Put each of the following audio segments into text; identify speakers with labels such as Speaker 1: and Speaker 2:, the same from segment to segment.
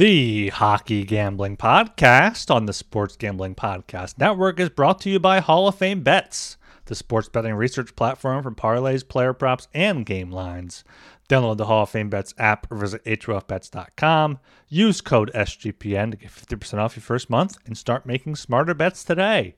Speaker 1: The Hockey Gambling Podcast on the Sports Gambling Podcast Network is brought to you by Hall of Fame Bets, the sports betting research platform for parlays, player props, and game lines. Download the Hall of Fame Bets app or visit HOFBets.com. Use code SGPN to get 50% off your first month and start making smarter bets today.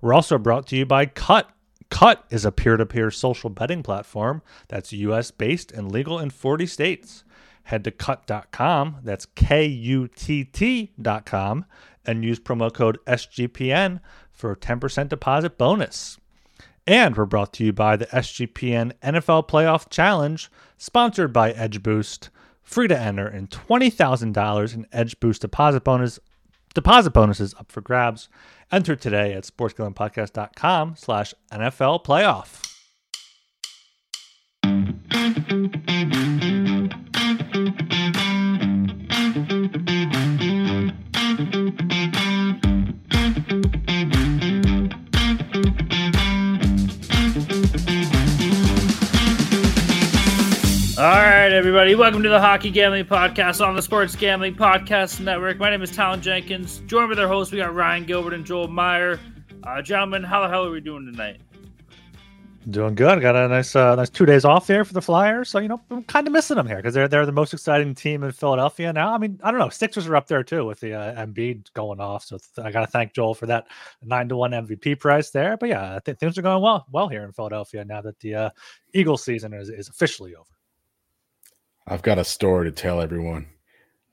Speaker 1: We're also brought to you by Kutt. Kutt is a peer to peer social betting platform that's US based and legal in 40 states head to kutt.com. That's K U T T.com and use promo code SGPN for a 10% deposit bonus. And we're brought to you by the SGPN NFL Playoff Challenge, sponsored by Edge Boost. Free to enter and $20,000 in Edge Boost deposit bonus deposit bonuses up for grabs. Enter today at sportsgamblingpodcast.com slash NFL playoff.
Speaker 2: All right, everybody. Welcome to the Hockey Gambling Podcast on the Sports Gambling Podcast Network. My name is Talon Jenkins. Joined with our hosts, we got Ryan Gilbert and Joel Meyer. Uh, gentlemen, how the hell are we doing tonight?
Speaker 1: Doing good. Got a nice, uh, nice two days off there for the Flyers. So you know, I'm kind of missing them here because they're they're the most exciting team in Philadelphia now. I mean, I don't know. Sixers are up there too with the uh, Embiid going off. So th- I got to thank Joel for that nine to one MVP price there. But yeah, I think things are going well well here in Philadelphia now that the uh, Eagles season is, is officially over.
Speaker 3: I've got a story to tell everyone.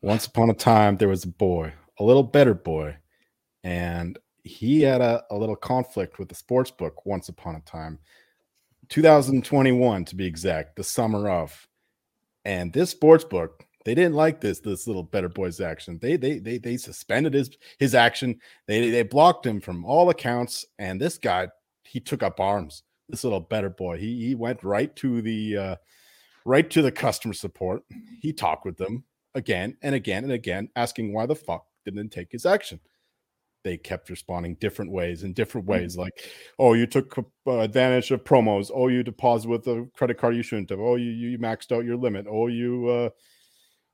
Speaker 3: Once upon a time, there was a boy, a little better boy, and he had a, a little conflict with the sports book once upon a time. 2021 to be exact, the summer of. And this sports book, they didn't like this this little better boy's action. They they they they suspended his his action. They they blocked him from all accounts. And this guy, he took up arms. This little better boy, he he went right to the uh, right to the customer support. He talked with them again and again and again, asking why the fuck didn't take his action. They kept responding different ways in different ways, like, "Oh, you took uh, advantage of promos. Oh, you deposited with a credit card you shouldn't have. Oh, you you maxed out your limit. Oh, you uh,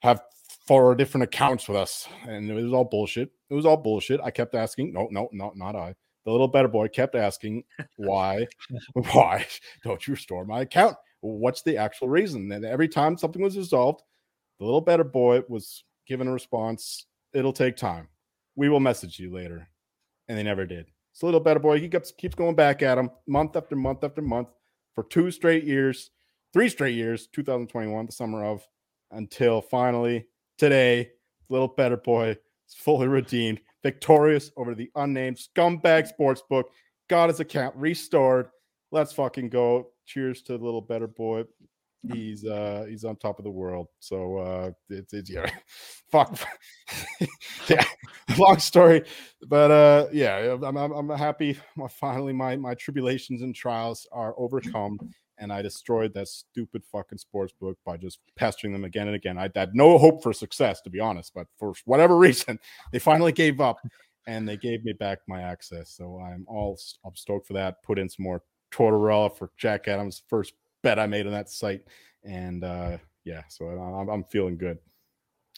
Speaker 3: have four different accounts with us." And it was all bullshit. It was all bullshit. I kept asking, "No, no, no, not I." The little better boy kept asking, "Why, why don't you restore my account?" what's the actual reason? And every time something was resolved, the little better boy was given a response. It'll take time. We will message you later. And they never did. So little better boy, he keeps keeps going back at him month after month after month for two straight years, three straight years, 2021, the summer of, until finally today, little better boy is fully redeemed, victorious over the unnamed scumbag sportsbook, got his account restored. Let's fucking go cheers to the little better boy. He's uh he's on top of the world. So uh it's, it's yeah. Fuck. yeah. Long story. But uh yeah, I'm I'm, I'm happy finally my my tribulations and trials are overcome and I destroyed that stupid fucking sports book by just pestering them again and again. I had no hope for success, to be honest, but for whatever reason, they finally gave up and they gave me back my access. So I'm all I'm stoked for that. Put in some more Tortorella for Jack Adams, first bet I made on that site, and uh, yeah, so I'm, I'm feeling good.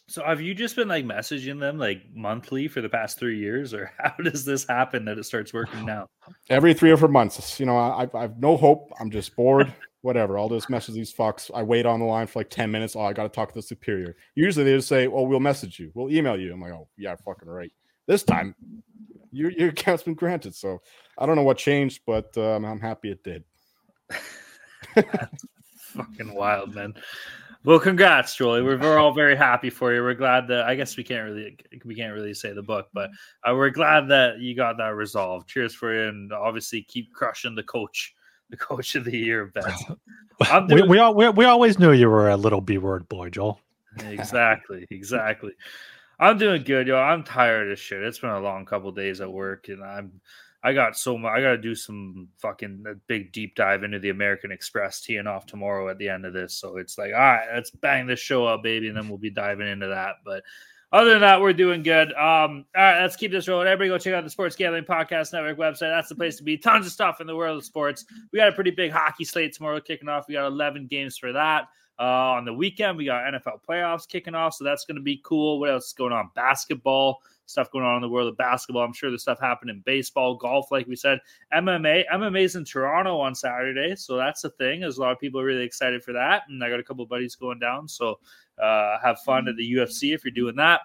Speaker 2: So have you just been like messaging them like monthly for the past three years, or how does this happen that it starts working now?
Speaker 3: Every three or four months. You know, I, I have no hope. I'm just bored. Whatever. I'll just message these fucks. I wait on the line for like 10 minutes. Oh, I got to talk to the superior. Usually they just say, Oh, we'll message you. We'll email you. I'm like, Oh, yeah, fucking right. This time your your account's been granted. So I don't know what changed, but um, I'm happy it did.
Speaker 2: fucking wild, man. Well, congrats, Jolie. We're, we're all very happy for you. We're glad that I guess we can't really we can't really say the book, but uh, we're glad that you got that resolved. Cheers for you, and obviously keep crushing the coach, the coach of the year bets.
Speaker 1: we, we, all, we, we always knew you were a little B word boy, Joel.
Speaker 2: Exactly, exactly. I'm doing good, yo. I'm tired of shit. It's been a long couple days at work, and I'm I got so much. I got to do some fucking big deep dive into the American Express teeing off tomorrow at the end of this. So it's like, all right, let's bang this show up, baby, and then we'll be diving into that. But other than that, we're doing good. Um, all right, let's keep this rolling. Everybody, go check out the Sports Gambling Podcast Network website. That's the place to be. Tons of stuff in the world of sports. We got a pretty big hockey slate tomorrow kicking off. We got 11 games for that. Uh, on the weekend, we got NFL playoffs kicking off, so that's going to be cool. What else is going on? Basketball stuff going on in the world of basketball. I'm sure there's stuff happening in baseball, golf, like we said. MMA, MMA's in Toronto on Saturday, so that's a thing. There's a lot of people really excited for that, and I got a couple buddies going down. So uh, have fun at the UFC if you're doing that.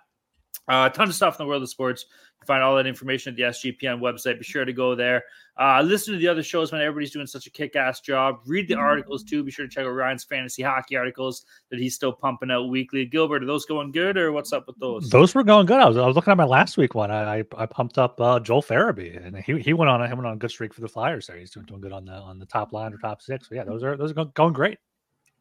Speaker 2: Uh, tons of stuff in the world of sports. You can find all that information at the SGPN website. Be sure to go there. Uh, listen to the other shows, man. Everybody's doing such a kick ass job. Read the articles too. Be sure to check out Ryan's fantasy hockey articles that he's still pumping out weekly. Gilbert, are those going good or what's up with those?
Speaker 1: Those were going good. I was, I was looking at my last week one. I I, I pumped up uh, Joel Farabee and he, he went on he went on a good streak for the Flyers there. He's doing, doing good on the on the top line or top six. So yeah, those are those are going great.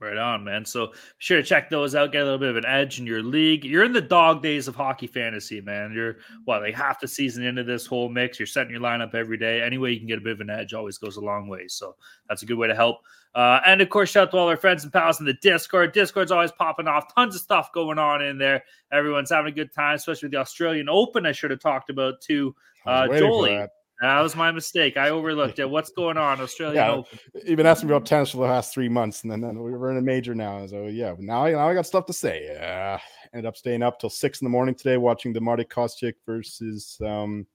Speaker 2: Right on, man. So be sure to check those out. Get a little bit of an edge in your league. You're in the dog days of hockey fantasy, man. You're what like half the season into this whole mix. You're setting your lineup every day. Any way you can get a bit of an edge always goes a long way. So that's a good way to help. Uh, and of course, shout out to all our friends and pals in the Discord. Discord's always popping off. Tons of stuff going on in there. Everyone's having a good time, especially with the Australian Open. I should have talked about too. Uh, Jolie. That was my mistake. I overlooked it. What's going on, Australia? yeah, Open?
Speaker 3: You've been asking me about tennis for the last three months, and then, then we were in a major now. So yeah, now, now I got stuff to say. Uh, ended up staying up till six in the morning today, watching the Marta Kostyuk versus um,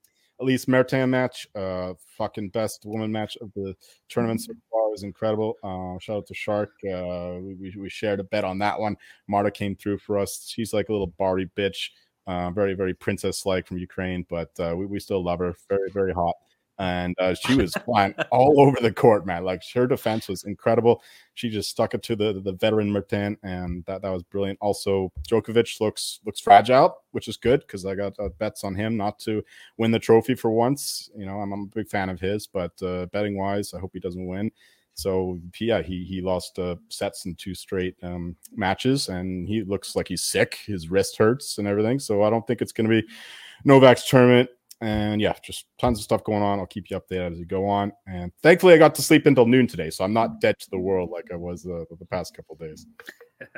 Speaker 3: Elise Mertens match. Uh, fucking best woman match of the tournament so far. It was incredible. Uh, shout out to Shark. Uh, we, we shared a bet on that one. Marta came through for us. She's like a little Barbie bitch. Uh, very, very princess like from Ukraine, but uh, we, we still love her. Very, very hot. And uh, she was flying all over the court, man. Like her defense was incredible. She just stuck it to the the veteran Mertens, and that that was brilliant. Also, Djokovic looks looks fragile, which is good because I got uh, bets on him not to win the trophy for once. You know, I'm, I'm a big fan of his, but uh, betting wise, I hope he doesn't win. So yeah, he he lost uh, sets in two straight um, matches, and he looks like he's sick. His wrist hurts and everything. So I don't think it's going to be Novak's tournament. And yeah, just tons of stuff going on. I'll keep you updated as we go on. And thankfully, I got to sleep until noon today, so I'm not dead to the world like I was uh, the past couple days.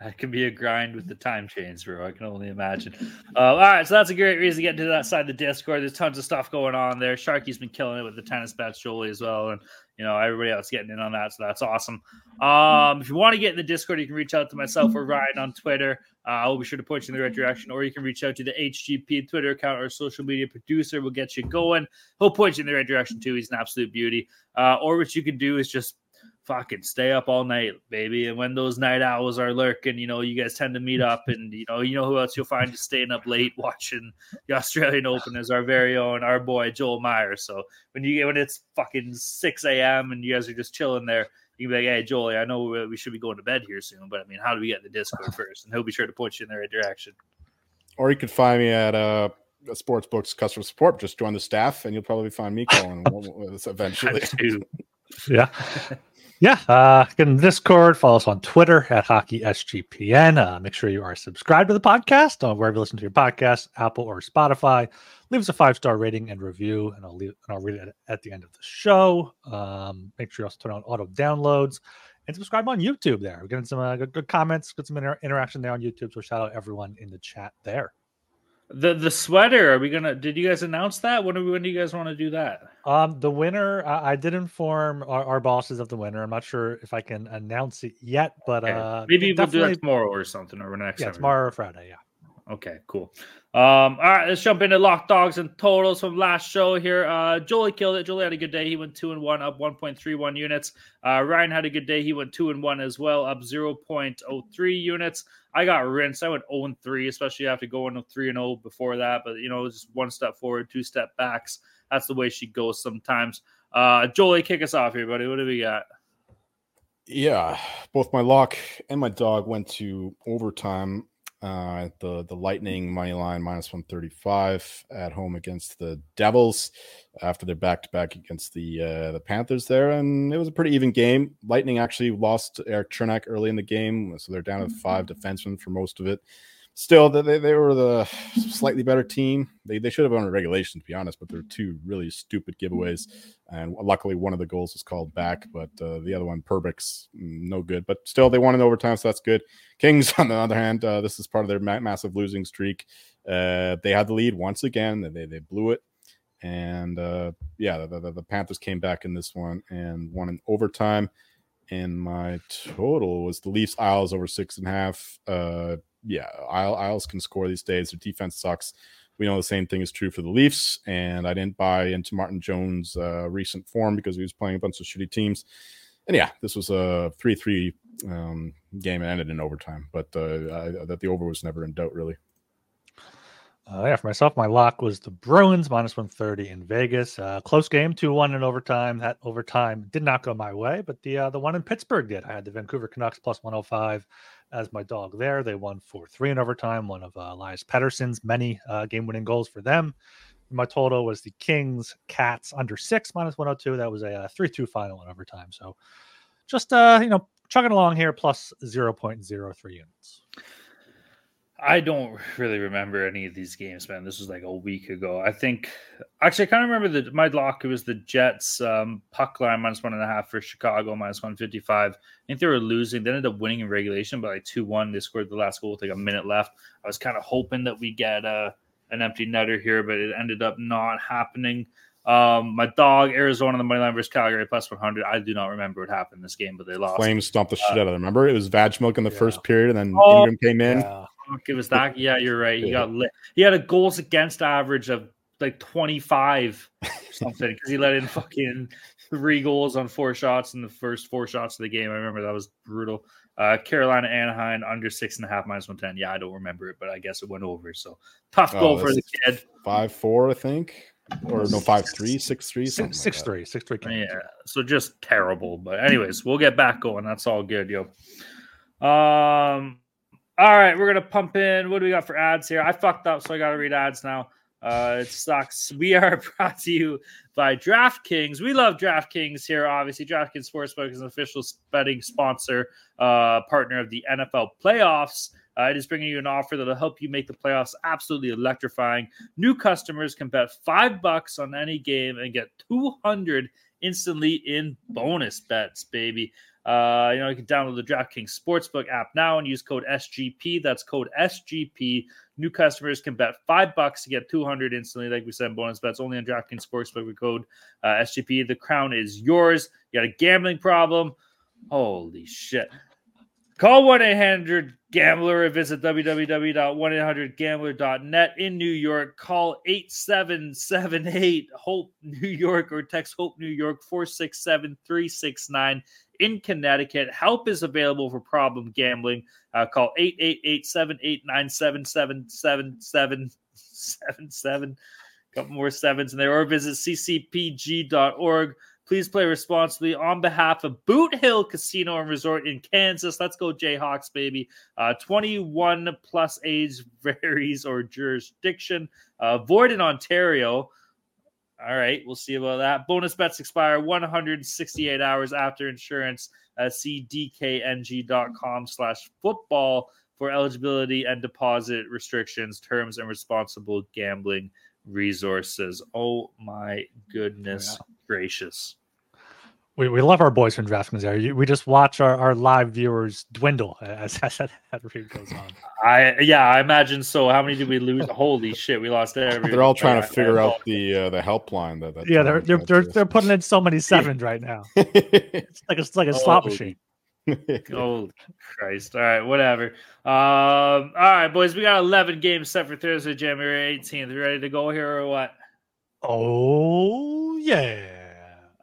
Speaker 2: that can be a grind with the time change, bro. I can only imagine. Uh, all right, so that's a great reason to get into that side of the Discord. There's tons of stuff going on there. Sharky's been killing it with the tennis bats, Jolie as well, and you know everybody else getting in on that. So that's awesome. Um, if you want to get in the Discord, you can reach out to myself or Ryan on Twitter. Uh, I'll be sure to point you in the right direction, or you can reach out to the HGP Twitter account. Our social media producer will get you going. He'll point you in the right direction too. He's an absolute beauty. Uh, or what you can do is just fucking stay up all night, baby. And when those night owls are lurking, you know, you guys tend to meet up and you know, you know who else you'll find just staying up late watching the Australian Open is our very own our boy Joel Meyer. So when you get when it's fucking six AM and you guys are just chilling there, you can be like, Hey Jolie, I know we should be going to bed here soon, but I mean, how do we get in the Discord first? And he'll be sure to point you in the right direction.
Speaker 3: Or you could find me at uh sports books customer support. Just join the staff and you'll probably find me calling eventually.
Speaker 1: yeah. Yeah, uh, get in Discord. Follow us on Twitter at HockeySGPN. Uh, make sure you are subscribed to the podcast on wherever you listen to your podcast, Apple or Spotify. Leave us a five star rating and review, and I'll leave, and I'll read it at the end of the show. Um, make sure you also turn on auto downloads and subscribe on YouTube. There, we're getting some uh, good, good, comments, get some inter- interaction there on YouTube. So shout out everyone in the chat there.
Speaker 2: The the sweater. Are we gonna? Did you guys announce that? When do when do you guys want to do that?
Speaker 1: Um, the winner. I, I did inform our, our, bosses of the winner. I'm not sure if I can announce it yet, but okay. uh,
Speaker 2: maybe we'll do that tomorrow or something, or next.
Speaker 1: Yeah, tomorrow or Friday. Yeah.
Speaker 2: Okay, cool. Um, all right, let's jump into lock dogs and totals from last show here. Uh, Jolie killed it. Jolie had a good day. He went two and one, up 1.31 units. Uh, Ryan had a good day. He went two and one as well, up 0.03 units. I got rinsed. I went 0 and 3, especially after going 3 and 0 before that. But you know, just one step forward, two step backs. That's the way she goes sometimes. Uh, Jolie, kick us off here, buddy. What do we got?
Speaker 3: Yeah, both my lock and my dog went to overtime. Uh, the the Lightning money line minus one thirty five at home against the Devils after their back to back against the uh, the Panthers there, and it was a pretty even game. Lightning actually lost Erik Cernak early in the game, so they're down to five mm-hmm. defensemen for most of it still they, they were the slightly better team. They, they should have won a regulation to be honest but there are two really stupid giveaways. And luckily one of the goals was called back but uh, the other one Perbix mm, no good. But still they won in overtime so that's good. Kings on the other hand uh, this is part of their ma- massive losing streak. Uh, they had the lead once again they, they blew it. And uh, yeah the, the, the panthers came back in this one and won in overtime. And my total was the Leafs Isles over six and a half. Uh, yeah, Isle, Isles can score these days. Their defense sucks. We know the same thing is true for the Leafs, and I didn't buy into Martin Jones' uh, recent form because he was playing a bunch of shitty teams. And yeah, this was a three-three um, game and ended in overtime, but uh, I, that the over was never in doubt, really.
Speaker 1: Uh, yeah, for myself, my lock was the Bruins minus 130 in Vegas. Uh, close game, 2 1 in overtime. That overtime did not go my way, but the uh, the one in Pittsburgh did. I had the Vancouver Canucks plus 105 as my dog there. They won 4 3 in overtime, one of uh, Elias Pettersson's many uh, game winning goals for them. My total was the Kings Cats under six minus 102. That was a 3 2 final in overtime. So just, uh, you know, chugging along here plus 0.03 units.
Speaker 2: I don't really remember any of these games, man. This was like a week ago. I think actually I kind of remember that my lock it was the Jets um, puck line minus one and a half for Chicago minus one fifty five. I think they were losing. They ended up winning in regulation by like two one. They scored the last goal with like a minute left. I was kind of hoping that we get uh, an empty netter here, but it ended up not happening. Um, my dog Arizona on the money line versus Calgary plus 100. I do not remember what happened in this game, but they lost.
Speaker 3: Flames stomped the uh, shit out of them. Remember, it was Vejmelka in the yeah. first period, and then oh, Ingram came in.
Speaker 2: Yeah. It was that. Yeah, you're right. He got lit. He had a goals against average of like 25 something because he let in fucking three goals on four shots in the first four shots of the game. I remember that was brutal. Uh, Carolina Anaheim under six and a half minus 110. Yeah, I don't remember it, but I guess it went over. So tough oh, goal for the kid.
Speaker 3: Five four, I think. Or no, five three, six three, six,
Speaker 1: six like three, six three.
Speaker 2: Yeah, so just terrible. But anyways, we'll get back going. That's all good, yo. Um, all right, we're gonna pump in. What do we got for ads here? I fucked up, so I gotta read ads now. Uh, it sucks. We are brought to you by DraftKings. We love DraftKings here. Obviously, DraftKings Sportsbook is an official betting sponsor, uh, partner of the NFL playoffs. Uh, it is bringing you an offer that'll help you make the playoffs absolutely electrifying. New customers can bet five bucks on any game and get 200 instantly in bonus bets, baby. Uh, you know, you can download the DraftKings Sportsbook app now and use code SGP. That's code SGP. New customers can bet five bucks to get 200 instantly. Like we said, bonus bets only on DraftKings Sportsbook with code uh, SGP. The crown is yours. You got a gambling problem? Holy shit. Call 1 800 Gambler or visit www.1800Gambler.net in New York. Call 8778 Hope New York or text Hope New York 467 369 in Connecticut. Help is available for problem gambling. Uh, call 888 789 7777. Couple more sevens in there, or visit ccpg.org. Please play responsibly on behalf of Boot Hill Casino and Resort in Kansas. Let's go, Jayhawks, baby. Uh, 21 plus age varies or jurisdiction. Uh, void in Ontario. All right, we'll see about that. Bonus bets expire 168 hours after insurance. Uh, see dkng.com slash football for eligibility and deposit restrictions, terms, and responsible gambling resources. Oh my goodness. Gracious.
Speaker 1: We, we love our boys from DraftKings there. We just watch our, our live viewers dwindle as, as that read goes on.
Speaker 2: I yeah, I imagine so. How many did we lose? Holy shit, we lost every.
Speaker 3: They're all trying to figure out the uh, the helpline that. that
Speaker 1: yeah, they're they're they're, they're, putting in so many sevens right now. it's like a, it's like a slot machine.
Speaker 2: oh Christ! All right, whatever. Um, all right, boys, we got eleven games set for Thursday, January eighteenth. Ready to go here or what?
Speaker 1: Oh yeah.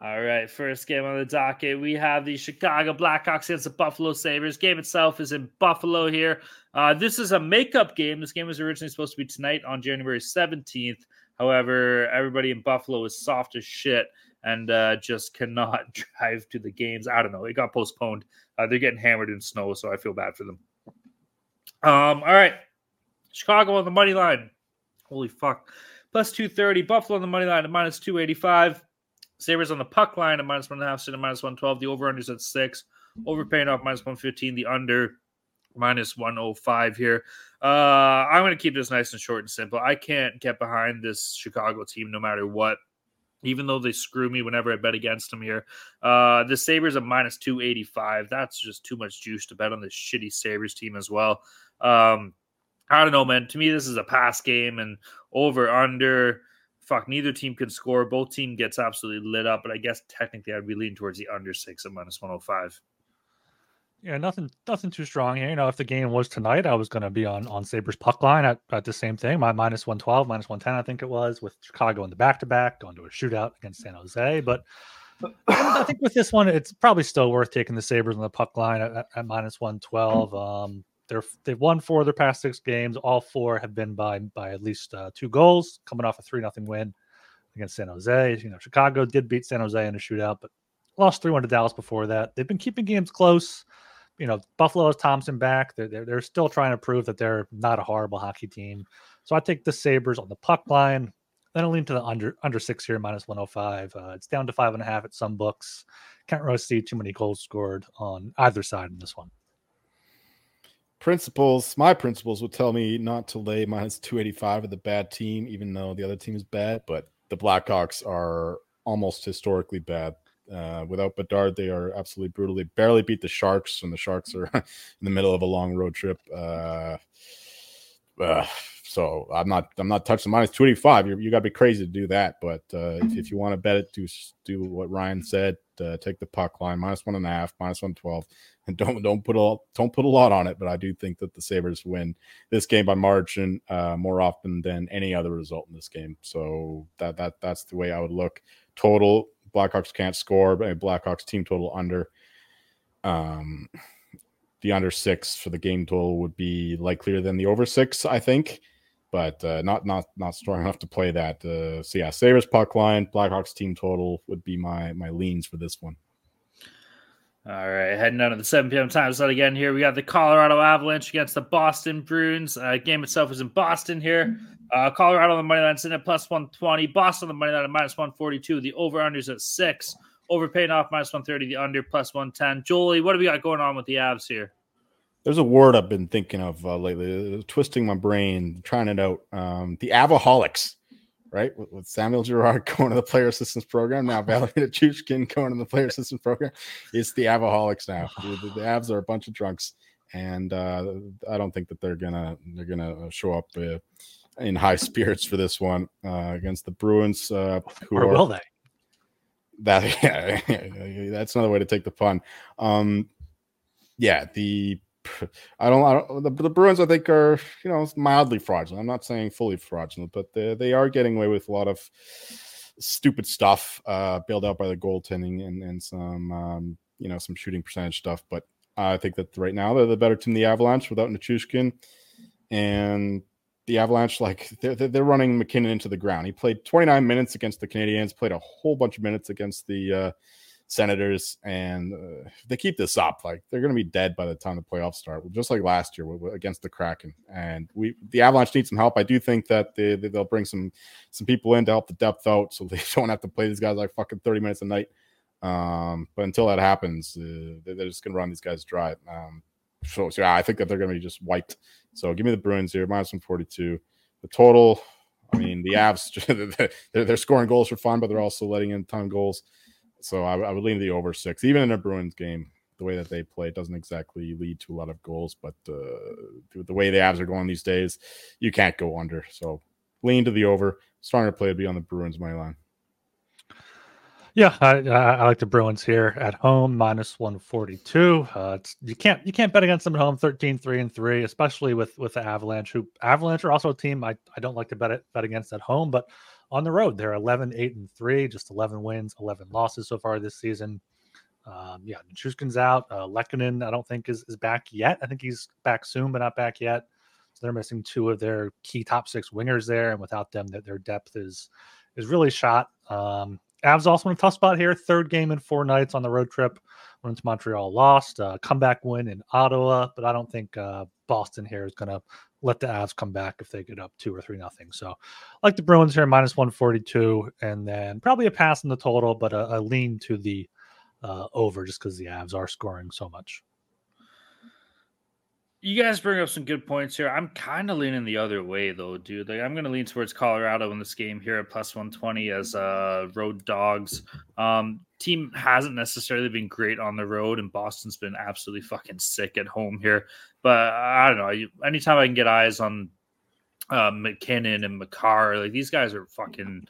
Speaker 2: All right, first game on the docket. We have the Chicago Blackhawks against the Buffalo Sabres. Game itself is in Buffalo here. Uh, this is a makeup game. This game was originally supposed to be tonight on January 17th. However, everybody in Buffalo is soft as shit and uh, just cannot drive to the games. I don't know. It got postponed. Uh, they're getting hammered in snow, so I feel bad for them. Um, all right. Chicago on the money line. Holy fuck. Plus 230. Buffalo on the money line at minus 285. Sabres on the puck line at minus one and a half, sitting at minus 112. The over under is at six. Overpaying off minus 115. The under minus 105 here. Uh, I'm going to keep this nice and short and simple. I can't get behind this Chicago team no matter what. Even though they screw me whenever I bet against them here, uh, the Sabres are minus 285. That's just too much juice to bet on this shitty Sabres team as well. Um, I don't know, man. To me, this is a pass game and over under fuck, neither team can score. Both team gets absolutely lit up, but I guess technically I'd be leaning towards the under six at minus 105.
Speaker 1: Yeah, nothing, nothing too strong here. You know, if the game was tonight, I was going to be on on Sabres puck line at, at the same thing. My minus one twelve, minus one ten, I think it was, with Chicago in the back to back, going to a shootout against San Jose. But I think with this one, it's probably still worth taking the Sabres on the puck line at, at minus one twelve. Um, they're they've won four of their past six games. All four have been by by at least uh, two goals, coming off a three nothing win against San Jose. You know, Chicago did beat San Jose in a shootout, but lost three one to Dallas before that. They've been keeping games close you know, Buffalo has Thompson back. They're, they're, they're still trying to prove that they're not a horrible hockey team. So I take the Sabres on the puck line. Then I'll lean to the under under six here, minus 105. Uh, it's down to five and a half at some books. Can't really see too many goals scored on either side in this one.
Speaker 3: Principles, my principles would tell me not to lay minus 285 with a bad team, even though the other team is bad. But the Blackhawks are almost historically bad. Uh, without Bedard, they are absolutely brutal. They barely beat the Sharks, and the Sharks are in the middle of a long road trip. Uh, uh, so I'm not I'm not touching minus 285. You're, you got to be crazy to do that. But uh, if, if, you want to bet it, do do what Ryan said. Uh, take the puck line minus one and a half, minus one twelve, and don't don't put a don't put a lot on it. But I do think that the Sabres win this game by margin uh, more often than any other result in this game. So that that that's the way I would look. Total Blackhawks can't score, but Blackhawks team total under. Um, the under six for the game total would be likelier than the over six, I think, but uh, not not not strong enough to play that. Uh, so yeah, Sabres puck line, Blackhawks team total would be my my leans for this one.
Speaker 2: All right, heading out of the 7 p.m. time slot again here. We got the Colorado Avalanche against the Boston Bruins. Uh, game itself is in Boston here. Uh, Colorado on the money line sitting at plus 120. Boston on the money line at minus 142. The over unders at six. Over paying off minus 130. The under plus 110. Jolie, what do we got going on with the Avs here?
Speaker 3: There's a word I've been thinking of uh, lately, uh, twisting my brain, trying it out. Um, the Avaholics right? With, with, Samuel Girard going to the player assistance program now, Valeri Nichushkin going to the player assistance program. It's the Avaholics now. The, the, Avs are a bunch of drunks, and uh, I don't think that they're gonna they're gonna show up uh, in high spirits for this one uh, against the Bruins. Uh,
Speaker 1: who or will they?
Speaker 3: That yeah, that's another way to take the pun. Um, yeah, the I don't, I don't the, the, Bruins, I think, are you know mildly fraudulent. I'm not saying fully fraudulent, but they, they are getting away with a lot of stupid stuff uh, bailed out by the goaltending and, and some um, you know some shooting percentage stuff. But I think that right now they're the better team, the Avalanche, without Nichushkin, and the Avalanche like they're, they're running MacKinnon into the ground. He played 29 minutes against the Canadiens, played a whole bunch of minutes against the uh, Senators, and uh, they keep this up, like they're going to be dead by the time the playoffs start, just like last year against the Kraken. And we, the Avalanche, need some help. I do think that they, they'll bring some some people in to help the depth out, so they don't have to play these guys like fucking thirty minutes a night. Um, but until that happens, uh, they're just going to run these guys dry. Um, so, so yeah, I think that they're going to be just wiped. So give me the Bruins here, minus one forty two. The total. I mean, the Avs, they're, they're scoring goals for fun, but they're also letting in a ton of goals. So I, I would lean the over six, even in a Bruins game. The way that they play doesn't exactly lead to a lot of goals, but uh, the way the Avs are going these days, you can't go under. So lean to the over. Stronger play would be on the Bruins money line.
Speaker 1: Yeah, I, I, like the Bruins here at home minus 142. Uh, you can't you can't bet against them at home 13 3 and 3, especially with with the Avalanche who Avalanche are also a team I, I don't like to bet it, bet against at home, but on the road. They're 11, 8, and 3, just 11 wins, 11 losses so far this season. Um, yeah, Nichushkin's out. Uh, Lehkonen, I don't think is, is back yet. I think he's back soon, but not back yet. So they're missing two of their key top six wingers there, and without them, their, their depth is is really shot. Um, Avs also in a tough spot here. Third game in four nights on the road trip. Went to Montreal, lost. Uh, comeback win in Ottawa, but I don't think uh, Boston here is going to let the Avs come back if they get up two or three nothing. So, like the Bruins here, minus one forty two, and then probably a pass in the total, but a, a lean to the uh, over just because the Avs are scoring so much.
Speaker 2: You guys bring up some good points here. I'm kind of leaning the other way though, dude. Like I'm going to lean towards Colorado in this game here at plus 120 as uh road dogs. Um team hasn't necessarily been great on the road and Boston's been absolutely fucking sick at home here. But I don't know, anytime I can get eyes on uh, MacKinnon and Makar. Like these guys are fucking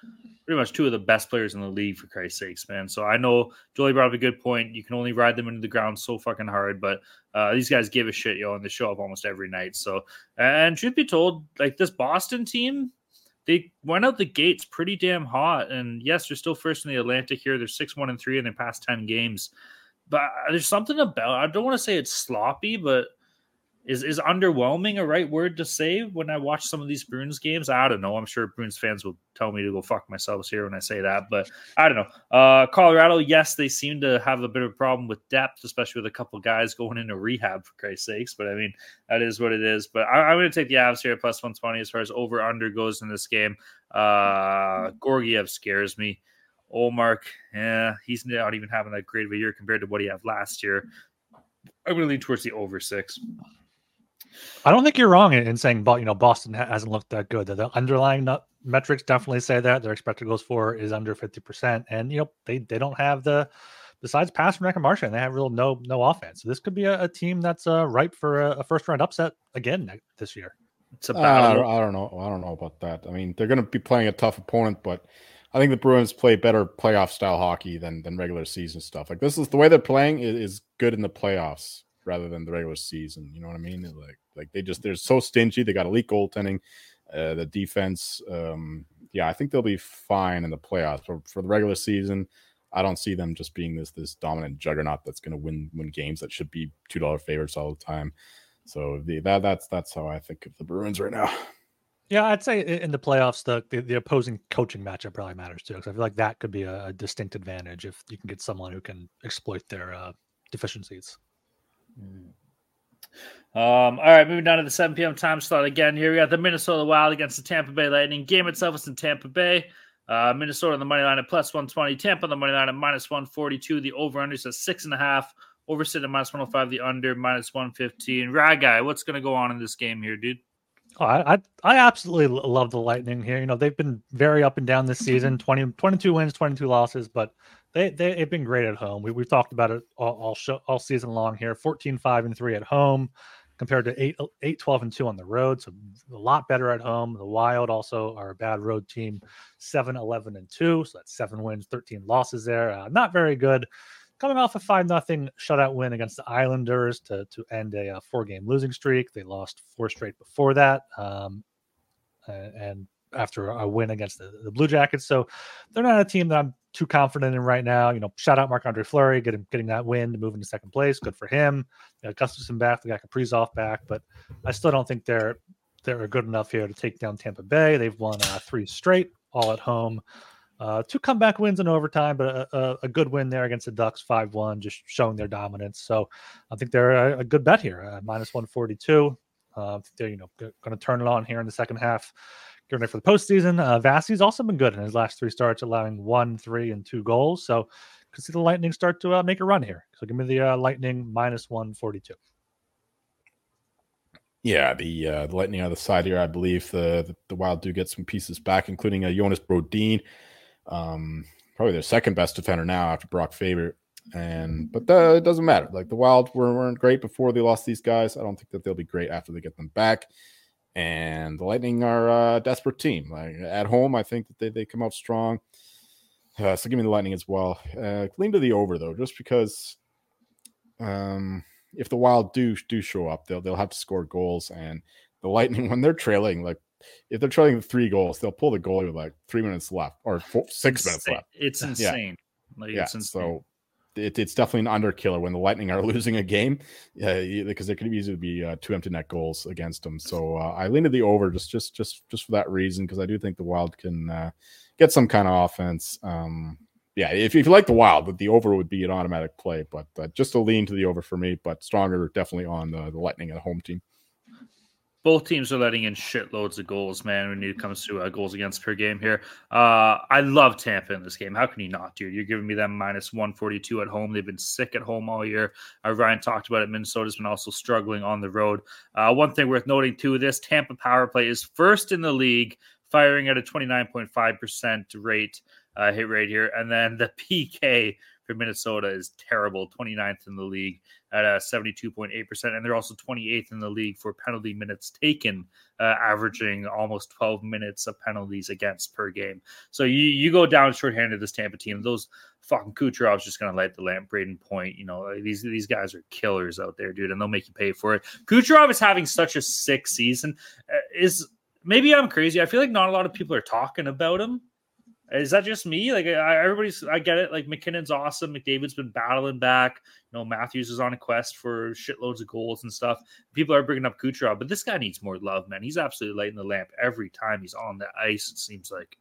Speaker 2: pretty much two of the best players in the league for Christ's sakes, man. So I know Jolie brought up a good point. You can only ride them into the ground so fucking hard, but uh, these guys give a shit, yo, and they show up almost every night. So and truth be told, like this Boston team, they went out the gates pretty damn hot. And yes, they're still first in the Atlantic here. They're six one and three in their past ten games. But there's something about I don't want to say it's sloppy, but is is underwhelming a right word to say when I watch some of these Bruins games? I don't know. I'm sure Bruins fans will tell me to go fuck myself here when I say that, but I don't know. Uh, Colorado, yes, they seem to have a bit of a problem with depth, especially with a couple guys going into rehab for Christ's sakes. But I mean, that is what it is. But I, am going to take the Avs here at plus 120 as far as over under goes in this game. Uh, Georgiev scares me. Ullmark, yeah, he's not even having that great of a year compared to what he had last year. I'm going to lean towards the over six.
Speaker 1: I don't think you're wrong in, saying, but you know, Boston hasn't looked that good. The underlying metrics definitely say that their expected goals for is under fifty percent, and you know they they don't have the besides Pastrnak and Marchand, they have real no no offense. So this could be a, a team that's uh, ripe for a, a, first round upset again this year.
Speaker 3: It's a battle. Uh, I don't know. I don't know about that. I mean, they're going to be playing a tough opponent, but I think the Bruins play better playoff style hockey than than regular season stuff. Like this is the way they're playing is, is good in the playoffs rather than the regular season. You know what I mean? Like like they just they're so stingy. They got elite goaltending. Uh, the defense, um, yeah, I think they'll be fine in the playoffs. For, for the regular season, I don't see them just being this this dominant juggernaut that's going to win win games that should be two dollar favorites all the time. So the, that that's that's how I think of the Bruins right now.
Speaker 1: Yeah, I'd say in the playoffs, the the, the opposing coaching matchup probably matters too. Because I feel like that could be a, a, distinct advantage if you can get someone who can exploit their uh, deficiencies.
Speaker 2: Mm. Um, all right, moving down to the 7 p.m. time slot again. Here we got the Minnesota Wild against the Tampa Bay Lightning. Game itself is in Tampa Bay. Uh, Minnesota on the money line at plus 120. Tampa on the money line at minus 142. The over under is at six and a half. Over sit at minus 105. The under minus 115. Rad guy, what's going to go on in this game here, dude?
Speaker 1: Oh, I, I, I absolutely love the Lightning here. You know, they've been very up and down this season 20, 22 wins, 22 losses, but they, they, they've been great at home. We, we've talked about it all, all, show, all season long here 14, 5, and 3 at home compared to 8, 8, 12, and 2 on the road. So a lot better at home. The Wild also are a bad road team, 7, 11, and 2. So that's seven wins, 13 losses there. Uh, not very good. Coming off a 5 nothing shutout win against the Islanders to, to end a, a uh, four game losing streak. They lost four straight before that. Um, and after a win against the, the Blue Jackets. So they're not a team that I'm too confident in right now. You know, shout out Marc-Andre Fleury, getting getting that win to move into second place. Good for him. You Gustavsson back, they got Kaprizov back, but I still don't think they're they're good enough here to take down Tampa Bay. They've won uh, three straight, all at home. Uh, two comeback wins in overtime, but a, a, a good win there against the Ducks, five one, just showing their dominance. So I think they're a, a good bet here, uh, minus one forty two. Uh, they're you know going to turn it on here in the second half getting ready for the postseason. Uh, also been good in his last three starts, allowing one, three, and two goals. So could see the Lightning start to uh, make a run here. So give me the uh, Lightning minus 142.
Speaker 3: Yeah, the, uh, the Lightning on the side here. I believe the, the, the Wild do get some pieces back, including a uh, Jonas Brodin, um, probably their second best defender now after Brock Faber. And but uh, it doesn't matter. Like the Wild were, weren't great before they lost these guys. I don't think that they'll be great after they get them back and the Lightning are a desperate team. Like at home, I think that they, they come out strong. Uh, so give me the Lightning as well. Uh, lean to the over though, just because um, if the Wild do do show up, they'll they'll have to score goals, and the Lightning when they're trailing, like if they're trailing three goals, they'll pull the goalie with like three minutes left or four, six minutes left.
Speaker 2: It's insane.
Speaker 3: Yeah. Like, yeah. It's insane. So it, it's definitely an under killer when the Lightning are losing a game because there could easily be uh, two empty net goals against them. So uh, I lean to the over just just just just for that reason because I do think the Wild can uh, get some kind of offense. Um, yeah, if, if you like the Wild, the over would be an automatic play, but just a lean to the over for me. But stronger definitely on the, the Lightning and the home team
Speaker 2: both teams are letting in shitloads of goals, man, when it comes to uh, goals against per game here. Uh, I love Tampa in this game. How can you not, dude? You're giving me them minus 142 at home. They've been sick at home all year. Uh, Ryan talked about it. Minnesota's been also struggling on the road. Uh, one thing worth noting, too, this Tampa power play is first in the league, firing at a 29.5% rate uh, hit rate here. And then the PK for Minnesota is terrible, 29th in the league at uh, 72.8%. And they're also 28th in the league for penalty minutes taken, uh, averaging almost 12 minutes of penalties against per game. So you, you go down shorthanded this Tampa team, those fucking Kucherov's just going to light the lamp. Brayden Point, you know, these, these guys are killers out there, dude, and they'll make you pay for it. Kucherov is having such a sick season. Uh, is maybe I'm crazy. I feel like not a lot of people are talking about him is that just me? Like I, everybody's, I get it. Like MacKinnon's awesome. McDavid's been battling back. You know, Matthews is on a quest for shitloads of goals and stuff. People are bringing up Kucherov, but this guy needs more love, man. He's absolutely lighting the lamp every time he's on the ice. It seems like.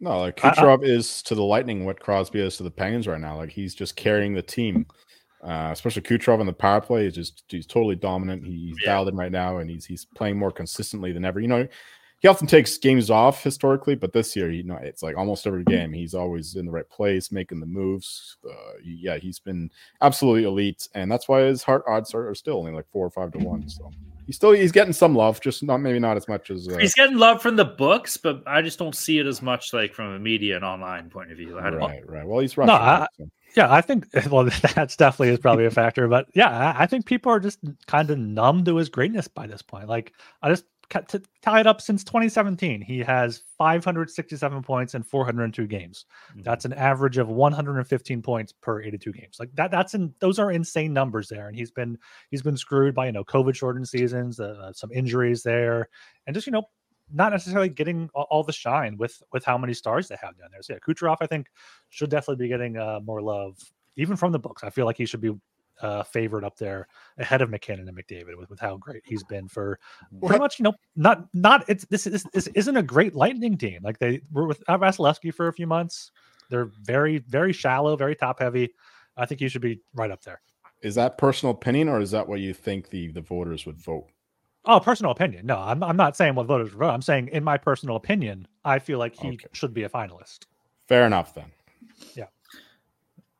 Speaker 3: No, like Kucherov I, I, is to the Lightning what Crosby is to the Penguins right now. Like he's just carrying the team. Uh, especially Kucherov on the power play is just he's totally dominant. He's yeah. dialed in right now, and he's he's playing more consistently than ever. You know, he often takes games off historically, but this year, you know, it's like almost every game he's always in the right place, making the moves. Uh, yeah, he's been absolutely elite, and that's why his Hart odds are, are, still only like four or five to one. So he's still he's getting some love, just not maybe not as much as
Speaker 2: uh, he's getting love from the books, but I just don't see it as much like from a media and online point of view.
Speaker 3: right, right. Well, he's Russian.
Speaker 1: No, I, so. Yeah, I think well that's definitely is probably a factor, but yeah, I think people are just kind of numb to his greatness by this point. Like I just tied up since 2017. He has 567 points in 402 games. Mm-hmm. That's an average of 115 points per 82 games. Like that. That's in those are insane numbers there. And he's been he's been screwed by you know COVID shortened seasons, uh, some injuries there, and just you know not necessarily getting all, all, the shine with with how many stars they have down there. So yeah, Kucherov I think should definitely be getting uh, more love even from the books. I feel like he should be uh, favorite up there ahead of MacKinnon and McDavid with, with how great he's been for pretty much, you know, not not it's this this, this isn't a great lightning team. Like they were with Vasilevskiy for a few months. They're very, very shallow, very top heavy. I think you should be right up there.
Speaker 3: Is that personal opinion or is that what you think the, the voters would vote?
Speaker 1: Oh, personal opinion. No, I'm, I'm not saying what voters vote. I'm saying, in my personal opinion, I feel like he okay. should be a finalist.
Speaker 3: Fair enough, then.
Speaker 1: Yeah.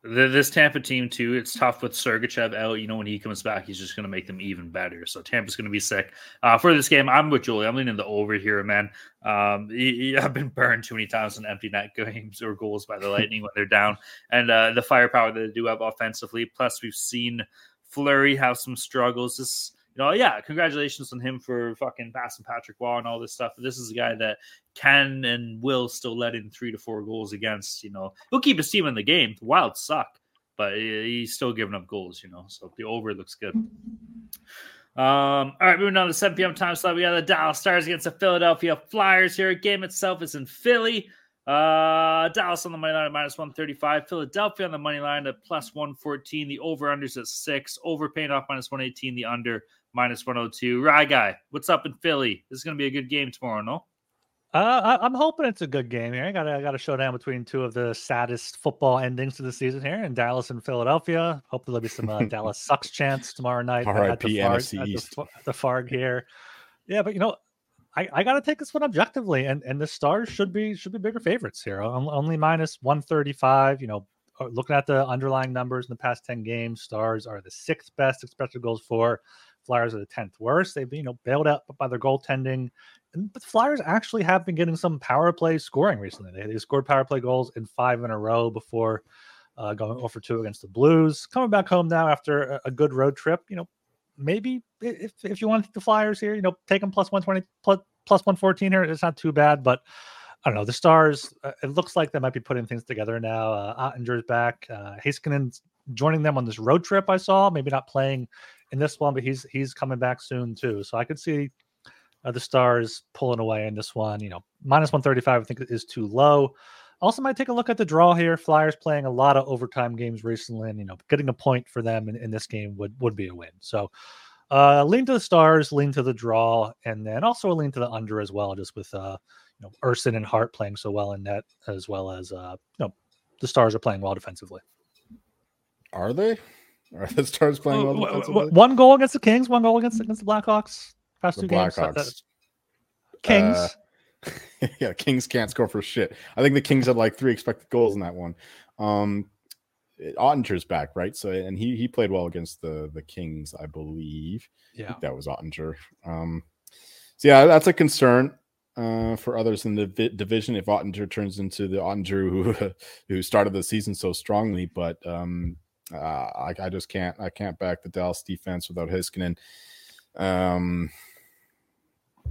Speaker 2: This Tampa team too, it's tough with Sergachev out. You know, when he comes back, he's just going to make them even better. So Tampa's going to be sick uh, for this game. I'm with Julie. I'm leaning the over here, man. Um, I've been burned too many times on empty net games or goals by the Lightning when they're down, and uh, the firepower that they do have offensively. Plus, we've seen Fleury have some struggles. This you know, yeah, congratulations on him for fucking passing Patrick Roy and all this stuff. This is a guy that can and will still let in three to four goals against, you know, he'll keep his team in the game. The Wild suck, but he's still giving up goals, you know, so the over looks good. Um, all right, moving on to 7 p.m. time slot. We got the Dallas Stars against the Philadelphia Flyers here. Game itself is in Philly. Uh, Dallas on the money line at minus 135. Philadelphia on the money line at plus 114. The over unders at six. Over paying off minus 118. The under minus 102. Rye guy, what's up in Philly? This is going to be a good game tomorrow, no?
Speaker 1: Uh, I, am hoping it's a good game here. I got I got a showdown between two of the saddest football endings of the season here in Dallas and Philadelphia. Hopefully there'll be some uh, Dallas sucks chance tomorrow night
Speaker 3: at the, Farg,
Speaker 1: at the, the Farg here. Yeah, but you know, I, I got to take this one objectively, and and the Stars should be should be bigger favorites here. Only minus 135. You know, uh, looking at the underlying numbers in the past 10 games, Stars are the sixth best expected goals for. Flyers are the tenth worst. They've been, you know bailed out by their goaltending, but the Flyers actually have been getting some power play scoring recently. They, they scored power play goals in five in a row before uh, going over two against the Blues. Coming back home now after a, a, good road trip, you know, maybe if if you want to take the Flyers here, you know, take them plus one twenty plus plus one fourteen here. It's not too bad, but. I don't know. The Stars, uh, it looks like they might be putting things together now. Uh, Oettinger's back. Uh, Heiskanen joining them on this road trip I saw, maybe not playing in this one, but he's he's coming back soon too. So I could see uh, the Stars pulling away in this one. You know, minus one thirty five I think is too low. Also, might take a look at the draw here. Flyers playing a lot of overtime games recently, and you know, getting a point for them in, in this game would would be a win. So, uh, lean to the Stars, lean to the draw, and then also lean to the under as well, just with uh, you know, Ersson and Hart playing so well in net, as well as uh, you know, the Stars are playing well defensively.
Speaker 3: Are they? Are the Stars playing well defensively?
Speaker 1: One goal against the Kings, one goal against against the Blackhawks. Past the two Blackhawks. games. Kings.
Speaker 3: Uh, yeah, Kings can't score for shit. I think the Kings had like three expected goals in that one. Um, Oettinger's back, right? So, and he he played well against the the Kings, I believe.
Speaker 1: Yeah,
Speaker 3: I that was Oettinger. Um, so yeah, that's a concern. uh, for others in the vi- division if Oettinger turns into the Oettinger who who started the season so strongly. But um, uh, I, I, just can't I can't back the Dallas defense without Heiskanen. Um,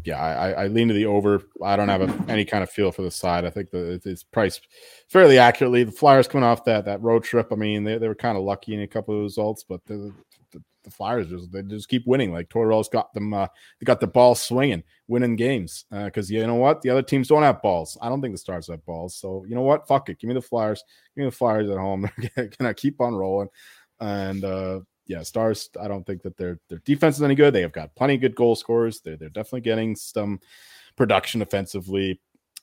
Speaker 3: yeah, I, I lean to the over. I don't have a, any kind of feel for the side. I think the it's priced fairly accurately. The Flyers coming off that that road trip. I mean, they, they were kind of lucky in a couple of results, but the, the, Flyers just they just keep winning. Like Tortorella's got them. Uh, they got the ball swinging, winning games. Because uh, you know what, the other teams don't have balls. I don't think the Stars have balls. So you know what, fuck it. Give me the Flyers. Give me the Flyers at home. Can I keep on rolling, and uh, yeah, Stars. I don't think that their their defense is any good. They have got plenty of good goal scorers. They're they're definitely getting some production offensively.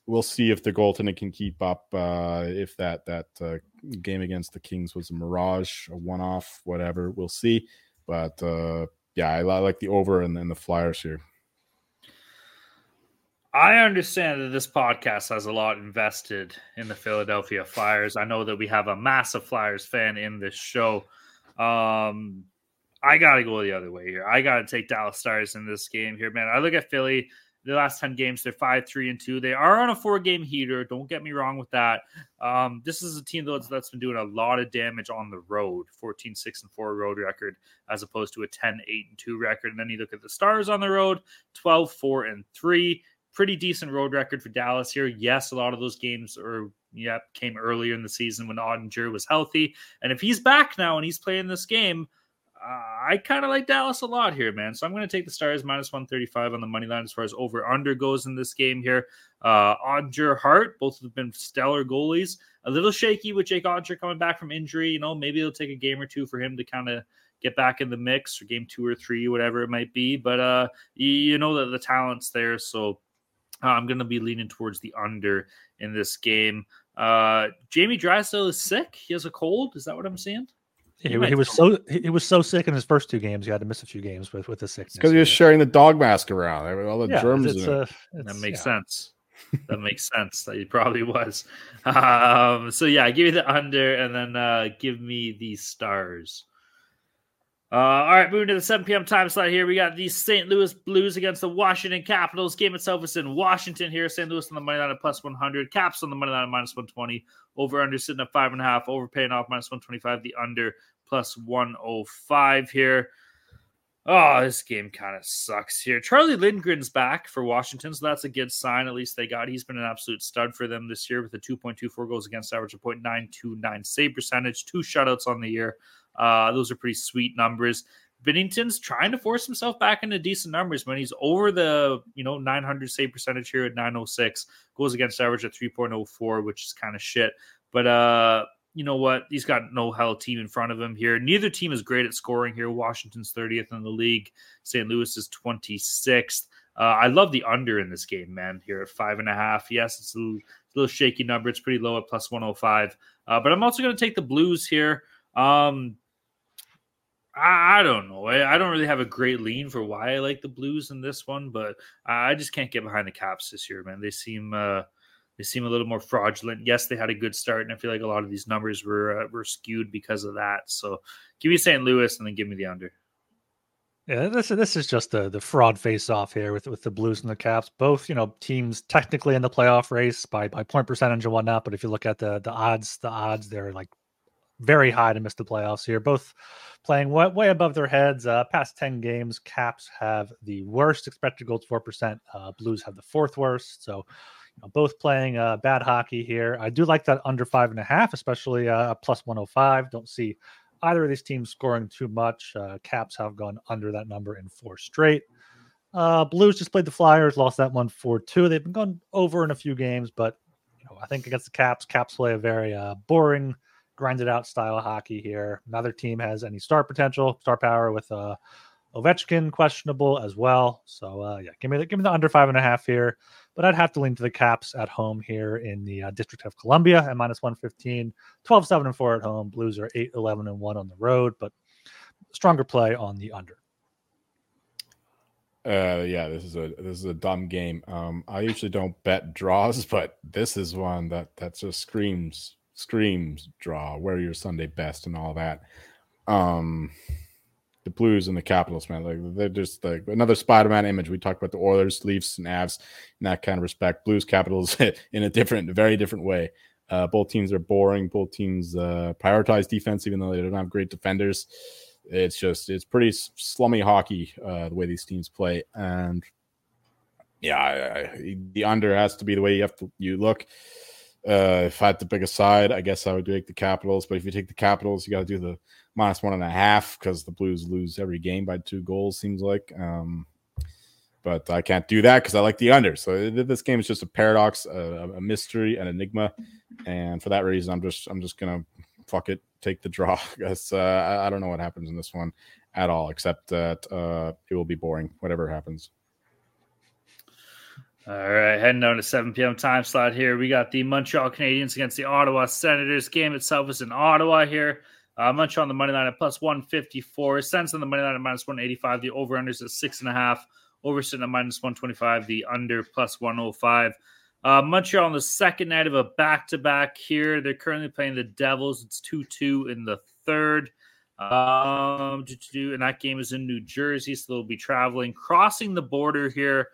Speaker 3: We'll see if the goaltending can keep up. Uh, if that that uh, game against the Kings was a mirage, a one off, whatever, we'll see. But uh, yeah, I, like the over and then the Flyers here.
Speaker 2: I understand that this podcast has a lot invested in the Philadelphia Flyers. I know that we have a massive Flyers fan in this show. Um, I got to go the other way here. I got to take Dallas Stars in this game here, man. I look at Philly. The last 10 games, they're 5 3 and 2. They are on a four game heater. Don't get me wrong with that. Um, this is a team that's, that's been doing a lot of damage on the road 14 6 and 4 road record, as opposed to a 10 8 and 2 record. And then you look at the Stars on the road 12 4 and 3. Pretty decent road record for Dallas here. Yes, a lot of those games are yep, came earlier in the season when Oettinger was healthy. And if he's back now and he's playing this game, I kind of like Dallas a lot here, man. So I'm going to take the Stars minus 135 on the money line as far as over under goes in this game here. Uh, Oettinger Hart, both have been stellar goalies. A little shaky with Jake Oettinger coming back from injury. You know, maybe it'll take a game or two for him to kind of get back in the mix or game two or three, whatever it might be. But uh, you, know that the talent's there. So uh, I'm going to be leaning towards the under in this game. Uh, Jamie Drysdale is sick. He has a cold. Is that what I'm saying?
Speaker 1: He, he, he was so he, was so sick in his first two games. He had to miss a few games with with the sickness.
Speaker 3: Because he was sharing the dog mask around. All the yeah, germs. Uh,
Speaker 2: that makes yeah. sense. that makes sense. That he probably was. Um, so yeah, give me the under, and then uh, give me the stars. Uh, all right, moving to the 7 p.m. time slot here. We got the St. Louis Blues against the Washington Capitals. Game itself is in Washington here. St. Louis on the money line at plus 100. Caps on the money line at minus 120. Over under sitting at five and a half. Over paying off minus 125. The under plus 105 here. Oh, this game kind of sucks here. Charlie Lindgren's back for Washington, so that's a good sign. At least they got. He's been an absolute stud for them this year with a 2.24 goals against average, a .929 save percentage, two shutouts on the year. Uh, those are pretty sweet numbers. Binnington's trying to force himself back into decent numbers when he's over the you know 900 save percentage here at 906 goes against average at 3.04 which is kind of shit but uh you know what? He's got no hell team in front of him here. Neither team is great at scoring here. Washington's 30th in the league. St louis is 26th uh, i love the under in this game man here at five and a half. Yes it's a little, a little shaky number. It's pretty low at plus 105 uh, but i'm also going to take the blues here. Um I, I don't know. I, I, don't really have a great lean for why I like the Blues in this one, but I just can't get behind the Caps this year, man. They seem uh, they seem a little more fraudulent. Yes, they had a good start, and I feel like a lot of these numbers were uh, were skewed because of that. So give me St. Louis and then give me the under.
Speaker 1: Yeah, this this is just the the fraud face off here with with the Blues and the Caps. Both you know teams technically in the playoff race by by point percentage and whatnot, but if you look at the the odds, the odds they're like very high to miss the playoffs here. Both playing way, way above their heads. Uh, past 10 games, Caps have the worst expected goals four percent. Uh, Blues have the fourth worst. So, know, both playing uh, bad hockey here. I do like that under five and a half, especially uh, plus 105. Don't see either of these teams scoring too much. Uh, Caps have gone under that number in four straight. Uh, Blues just played the Flyers, lost that one 4 2. They've been going over in a few games, but you know, I think against the Caps, Caps play a very uh, boring grinded out style of hockey here. Another team has any star potential, star power with uh, Ovechkin questionable as well. So uh, yeah, give me the give me the under five and a half here. But I'd have to lean to the Caps at home here in the uh, District of Columbia at minus 115, 12 7 and 4 at home. Blues are 8 11 and 1 on the road, but stronger play on the under.
Speaker 3: Uh, yeah, this is a this is a dumb game. Um, I usually don't bet draws, but this is one that that just screams screams draw, wear your Sunday best, and all that. Um, the Blues and the Capitals, man. Like they're just like another Spider-Man image. We talked about the Oilers, Leafs, and Avs in that kind of respect. Blues, Capitals in a different, very different way. Uh, both teams are boring. Both teams uh, prioritize defense, even though they don't have great defenders. It's just it's pretty slummy hockey uh, the way these teams play, and yeah, I, I, the under has to be the way you have to you look. Uh, if I had to pick a side, I guess I would take the Capitals. But if you take the Capitals, you got to do the minus one and a half because the Blues lose every game by two goals. Seems like. Um, but I can't do that because I like the under. So this game is just a paradox, a, a, mystery, an enigma, and for that reason, I'm just I'm just gonna fuck it, take the draw. Because uh, I, I, don't know what happens in this one at all, except that uh, it will be boring, whatever happens.
Speaker 2: All right, heading on to 7 p.m. time slot here. We got the Montreal Canadiens against the Ottawa Senators. Game itself is in Ottawa here. Uh, Montreal on the money line at plus 154. Sens on the money line at minus 185. The over unders at six and a half. Over sitting at minus 125. The under plus 105. Uh, Montreal on the second night of a back to back here. They're currently playing the Devils. It's 2 2 in the third. Um, and that game is in New Jersey, so they'll be traveling, crossing the border here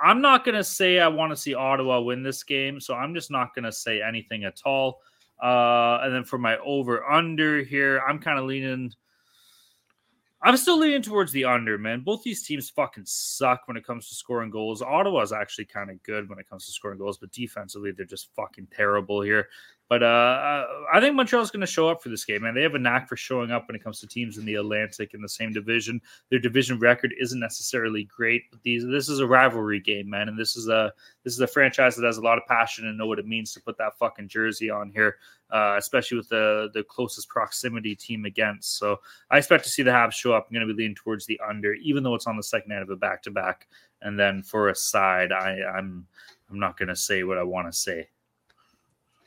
Speaker 2: I'm not going to say I want to see Ottawa win this game, so I'm just not going to say anything at all. Uh, and then for my over under here, I'm kind of leaning. I'm still leaning towards the under, man. Both these teams fucking suck when it comes to scoring goals. Ottawa's actually kind of good when it comes to scoring goals, but defensively, they're just fucking terrible here. But uh, uh I think Montreal's going to show up for this game, man. They have a knack for showing up when it comes to teams in the Atlantic in the same division. Their division record isn't necessarily great, but these this is a rivalry game, man, and this is a this is a franchise that has a lot of passion and know what it means to put that fucking jersey on here, uh, especially with the the closest proximity team against. So I expect to see the Habs show up. I'm going to be leaning towards the under, even though it's on the second night of a back to back. And then for a side, I, I'm I'm not going to say what I want to say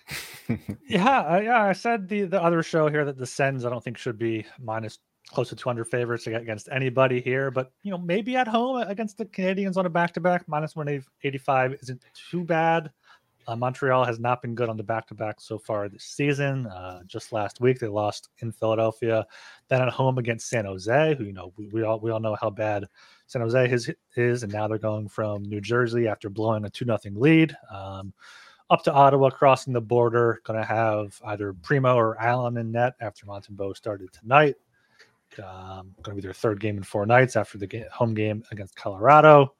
Speaker 1: yeah, yeah. I said the the other show here that the Sens I don't think should be minus close to 200 favorites against anybody here, but you know maybe at home against the Canadiens on a back to back minus 185 isn't too bad. Uh, Montreal has not been good on the back to back so far this season. Uh, just last week they lost in Philadelphia, then at home against San Jose, who you know we, we all we all know how bad San Jose is is, and now they're going from New Jersey after blowing a two nothing lead. Um, up to Ottawa, crossing the border. Going to have either Primeau or Allen in net after Montembeault started tonight. Um, going to be their third game in four nights after the game, home game against Colorado.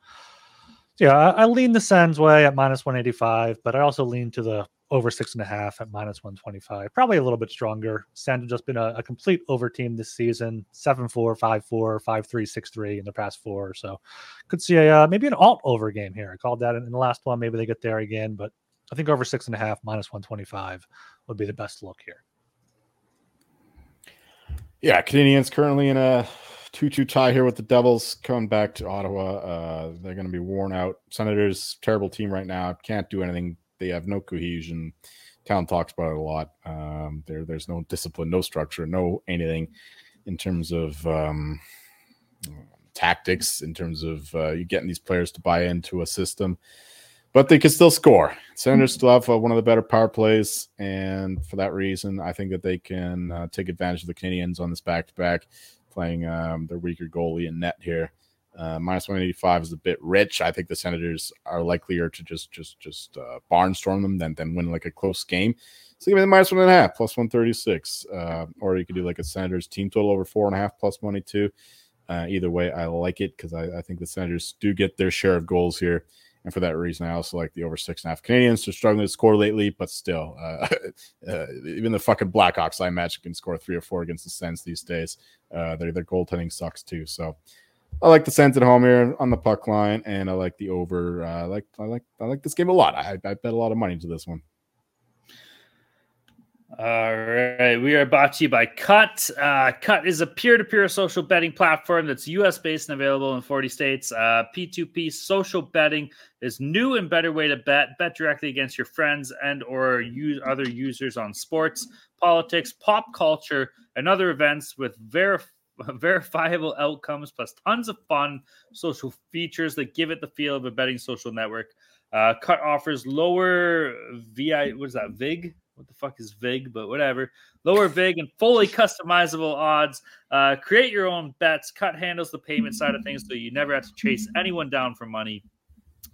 Speaker 1: So yeah, I, I, lean the Sens way at minus 185, but I also lean to the over six and a half at minus 125. Probably a little bit stronger. Sens have just been a, a complete over team this season 7 4, 5 4, 5 3, 6 3 in the past four. So could see a uh, maybe an alt over game here. I called that in, in the last one. Maybe they get there again, but I think over six and a half minus 125 would be the best look here.
Speaker 3: Yeah, Canadiens currently in a 2 2 tie here with the Devils coming back to Ottawa. Uh, they're going to be worn out. Senators, terrible team right now. Can't do anything. They have no cohesion. Town talks about it a lot. Um, there, there's no discipline, no structure, no anything in terms of um, tactics, in terms of uh, you getting these players to buy into a system but they can still score. Senators still have uh, one of the better power plays, and for that reason, I think that they can uh, take advantage of the Canadiens on this back to back, playing um, their weaker goalie in net here. Uh, minus 185 is a bit rich. I think the Senators are likelier to just just just uh, barnstorm them than than win like a close game. So give me the minus one and a half, plus 136. Uh, or you could do like a Senators team total over four and a half, plus money too. Uh, either way, I like it because I, I think the Senators do get their share of goals here. And for that reason, I also like the over six and a half. Canadiens are struggling to score lately, but still, uh, uh, even the fucking Blackhawks, I imagine, can score three or four against the Sens these days. Uh, their their goaltending sucks too. So I like the Sens at home here on the puck line, and I like the over. Uh, I like I like I like this game a lot. I, I bet a lot of money into this one.
Speaker 2: All right, we are brought to you by Kutt. Uh, Kutt is a peer-to-peer social betting platform that's U.S. based and available in 40 states. Uh, P2P social betting is new and better way to bet. Bet directly against your friends and or use other users on sports, politics, pop culture, and other events with verif- verifiable outcomes plus tons of fun social features that give it the feel of a betting social network. Uh, Kutt offers lower VI. What is that? VIG what the fuck is VIG, but whatever. Lower VIG and fully customizable odds. Uh, create your own bets. Kutt handles the payment side of things so you never have to chase anyone down for money.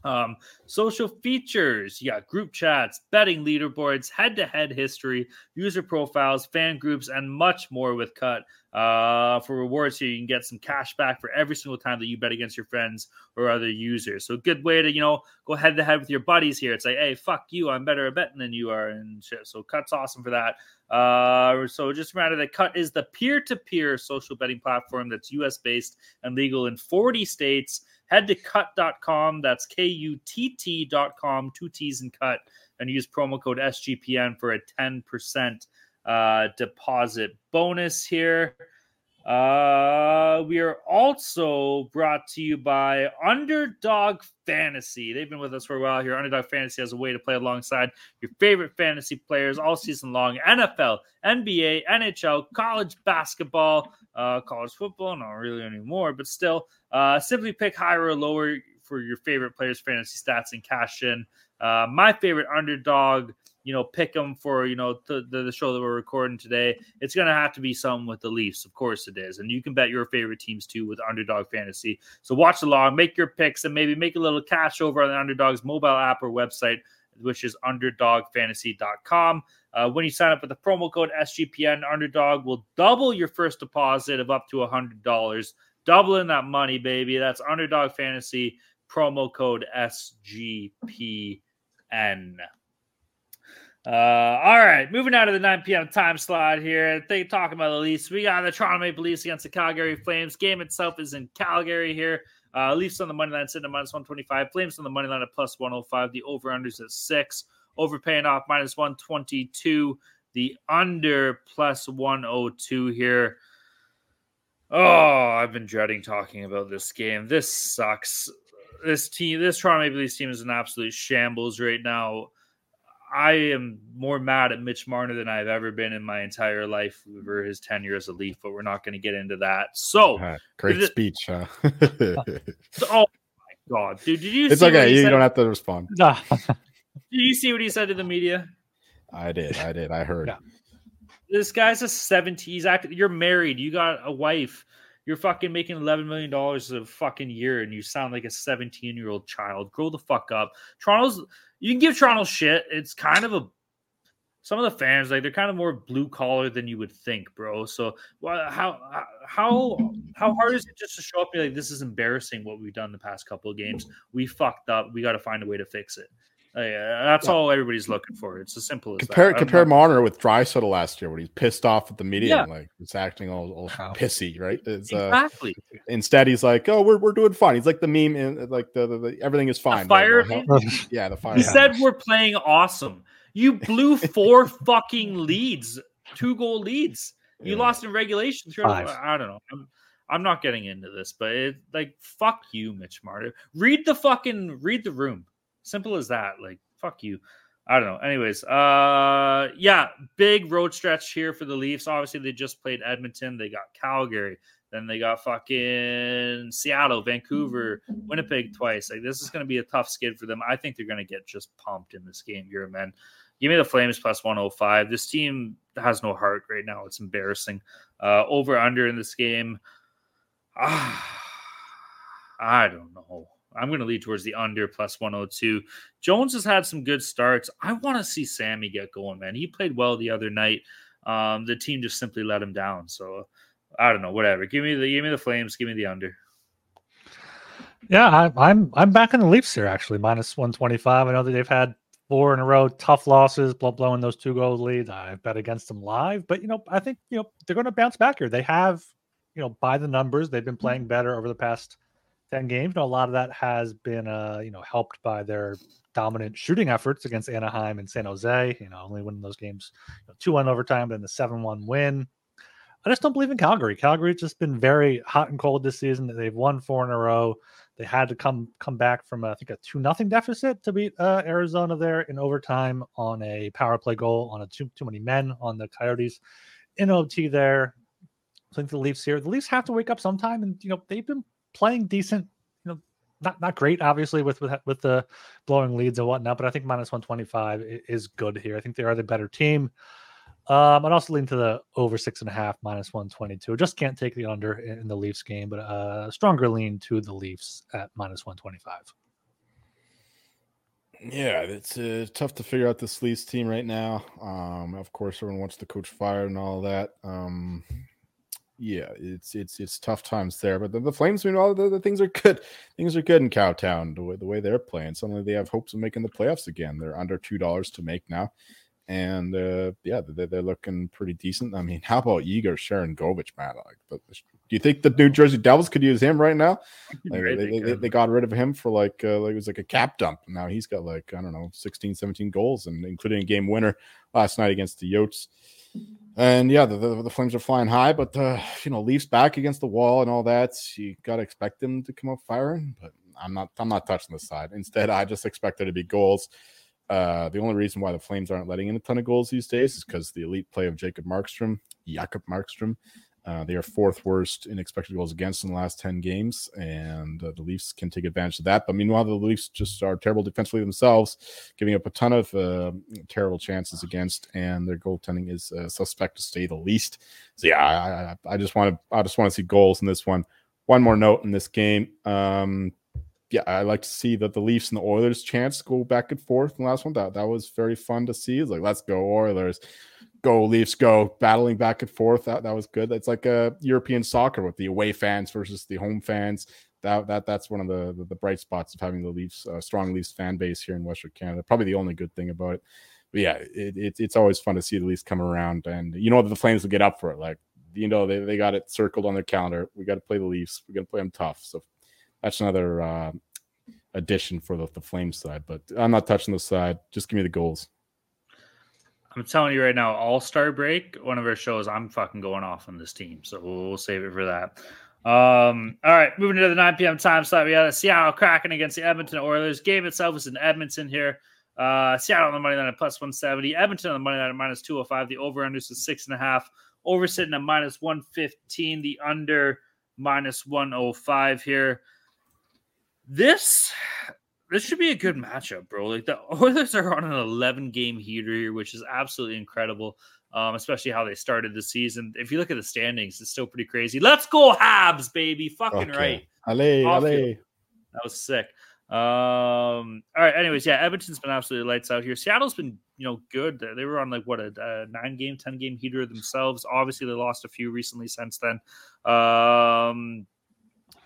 Speaker 2: Um, social features, you got group chats, betting leaderboards, head to head history, user profiles, fan groups, and much more with Kutt. Uh, for rewards here, you can get some cash back for every single time that you bet against your friends or other users. So, good way to, you know, go head to head with your buddies here. It's like, hey, fuck you, I'm better at betting than you are, and shit. So, Kutt's awesome for that. Uh, so, just remember that Kutt is the peer to peer social betting platform that's US based and legal in 40 states head to kutt.com. That's K U T T.com, two T's and cut, and use promo code SGPN for a 10% uh, deposit bonus here. Uh, we are also brought to you by Underdog Fantasy. They've been with us for a while here. Underdog Fantasy has a way to play alongside your favorite fantasy players all season long NFL, NBA, NHL, college basketball, uh, college football, not really anymore, but still. Uh, simply pick higher or lower for your favorite players' fantasy stats and cash in. Uh, my favorite underdog you know, pick them for, you know, the, the, show that we're recording today, it's going to have to be something with the Leafs. Of course it is. And you can bet your favorite teams too with Underdog Fantasy. So watch along, make your picks, and maybe make a little cash over on the Underdog's mobile app or website, which is underdogfantasy.com. Uh, when you sign up with the promo code SGPN, Underdog will double your first deposit of up to $100. Doubling that money, baby. That's Underdog Fantasy, promo code SGPN. Uh, all right, moving out of the 9 p.m. time slot here. They talking about the Leafs. We got the Toronto Maple Leafs against the Calgary Flames. Game itself is in Calgary here. Uh, Leafs on the money line sitting at minus 125. Flames on the money line at plus 105. The over unders at six. Over paying off minus 122. The under plus 102 here. Oh, I've been dreading talking about this game. This sucks. This team, this Toronto Maple Leafs team is an absolute shambles right now. I am more mad at Mitch Marner than I've ever been in my entire life over his tenure as a Leaf, but we're not going to get into that. So,
Speaker 3: uh, great speech, huh?
Speaker 2: oh my god, dude! Did you?
Speaker 3: It's okay. You, don't have to respond. Nah.
Speaker 2: did you see what he said to the media?
Speaker 3: I did. I did. I heard.
Speaker 2: Yeah. This guy's a 17. He's acting. You're married. You got a wife. You're fucking making eleven million dollars a fucking year, and you sound like a 17 year old child. Grow the fuck up. Toronto's you can give Toronto shit. It's kind of a some of the fans like they're kind of more blue collar than you would think, bro. So how how how hard is it just to show up and be like this is embarrassing what we've done the past couple of games? We fucked up. We got to find a way to fix it. Uh, that's yeah. all everybody's looking for. It's as simple as
Speaker 3: compare that. compare Marner with Draisaitl last year when he's pissed off at the media yeah. and like he's acting all, all pissy, right? It's,
Speaker 2: uh, exactly.
Speaker 3: Instead, he's like, "Oh, we're, we're doing fine." He's like the meme, in, like the, the, the everything is fine.
Speaker 2: The fire,
Speaker 3: yeah, the fire.
Speaker 2: He said we're playing awesome. You blew four fucking leads, two goal leads. You yeah. lost in regulation. I don't know. I'm, I'm not getting into this, but it, like, fuck you, Mitch Marner. Read the fucking read the room. Simple as that. Like, fuck you. I don't know. Anyways, uh yeah, big road stretch here for the Leafs. Obviously, they just played Edmonton, they got Calgary, then they got fucking Seattle, Vancouver, Winnipeg twice. Like this is gonna be a tough skid for them. I think they're gonna get just pumped in this game here, man. Give me the Flames plus 105. This team has no heart right now. It's embarrassing. Uh over under in this game. Ah, I don't know. I'm going to lead towards the under plus 102. Jones has had some good starts. I want to see Sammy get going, man. He played well the other night. Um, the team just simply let him down. So I don't know, whatever. Give me the give me the Flames. Give me the under.
Speaker 1: Yeah, I, I'm I'm back in the Leafs here actually minus 125. I know that they've had four in a row tough losses, blowing those two goal leads. I've bet against them live, but you know I think you know they're going to bounce back here. They have you know by the numbers they've been playing better over the past 10 games. Know, a lot of that has been, uh, you know, helped by their dominant shooting efforts against Anaheim and San Jose. You know, only winning those games you know, 2 1 overtime, then the 7 1 win. I just don't believe in Calgary. Calgary's just been very hot and cold this season. They've won four in a row. They had to come come back from I think a two nothing deficit to beat uh, Arizona there in overtime on a power play goal on a too too many men on the Coyotes in OT there. I think the Leafs here. The Leafs have to wake up sometime, and you know they've been playing decent, you know, not not great, obviously, with with with the blowing leads and whatnot. But I think minus one twenty five is good here. I think they are the better team. Um, I'd also lean to the over six and a half minus one twenty two. Just can't take the under in the Leafs game, but a uh, stronger lean to the Leafs at minus one twenty five.
Speaker 3: Yeah, it's uh, tough to figure out this Leafs team right now. Um, of course, everyone wants the coach fired and all that. Um, yeah, it's it's it's tough times there. But the, the Flames, mean all the, the, things are good. Things are good in Cowtown. The way the way they're playing, suddenly they have hopes of making the playoffs again. They're under two dollars to make now, and uh, yeah, they're, they're looking pretty decent. I mean, how about Yegor Sharangovich, man? Like, but do you think the New Jersey Devils could use him right now? Like, they, they, they, they, got rid of him for like, uh, like it was like a cap dump. Now he's got like I don't know 16, 17 goals, and including a game winner last night against the Yotes. And yeah, the, the, the, Flames are flying high, but the you know Leafs back against the wall and all that. You got to expect them to come up firing, but I'm not. I'm not touching the side. Instead, I just expect there to be goals. Uh, the only reason why the Flames aren't letting in a ton of goals these days is because the elite play of Jacob Markstrom, Jakob Markstrom, uh, they are fourth worst in expected goals against in the last 10 games, and uh, the Leafs can take advantage of that. But meanwhile, the Leafs just are terrible defensively themselves, giving up a ton of uh, terrible chances against, and their goaltending is uh, suspect to say the least. So yeah, I, I, I just want to I just want to see goals in this one. One more note in this game. Um, yeah, I like to see that the Leafs and the Oilers chance go back and forth in the last one. That that was very fun to see. It's like let's go Oilers go Leafs go battling back and forth. That that was good. It's like a European soccer with the away fans versus the home fans. That that that's one of the the, the bright spots of having the Leafs uh, strong Leafs fan base here in Western Canada. Probably the only good thing about it. But yeah, it, it, it's always fun to see the Leafs come around, and you know the Flames will get up for it. Like you know they, they got it circled on their calendar. We got to play the Leafs. We're gonna play them tough. So that's another uh, addition for the, the Flames side. But I'm not touching the side. Just give me the goals.
Speaker 2: I'm telling you right now, All Star Break, one of our shows, I'm fucking going off on this team. So we'll, save it for that. Um, all right, moving to the 9 p.m. time slot. We got Seattle Kraken against the Edmonton Oilers. Game itself is in Edmonton here. Uh, Seattle on the money line at plus 170. Edmonton on the money line at minus 205. The over under is six and a half. Over sitting at minus 115. The under minus 105 here. This this should be a good matchup, bro. Like the Oilers are on an 11 game heater here, which is absolutely incredible. Um, especially how they started the season. If you look at the standings, it's still pretty crazy. Let's go Habs, baby. Fucking okay. right.
Speaker 3: Allez, allez.
Speaker 2: That was sick. Um, all right. Anyways, yeah, Edmonton's been absolutely lights out here. Seattle's been, you know, good. They were on like what a, a nine game, 10 game heater themselves. Obviously, they lost a few recently since then. Um,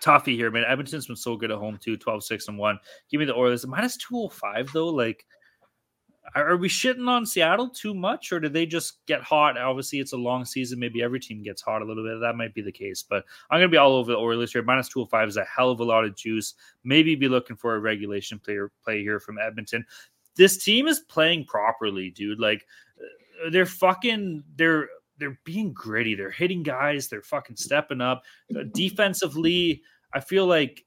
Speaker 2: toughy here, man. Edmonton's been so good at home too, 12, 6, and 1. Give me the Oilers. Minus 205, though. Like, are we shitting on Seattle too much, or did they just get hot? Obviously, it's a long season. Maybe every team gets hot a little bit. That might be the case, but I'm going to be all over the Oilers here. Minus 205 is a hell of a lot of juice. Maybe be looking for a regulation player play here from Edmonton. This team is playing properly, dude. Like, uh, they're fucking, they're they're being gritty. They're hitting guys. They're fucking stepping up. Uh, defensively, I feel like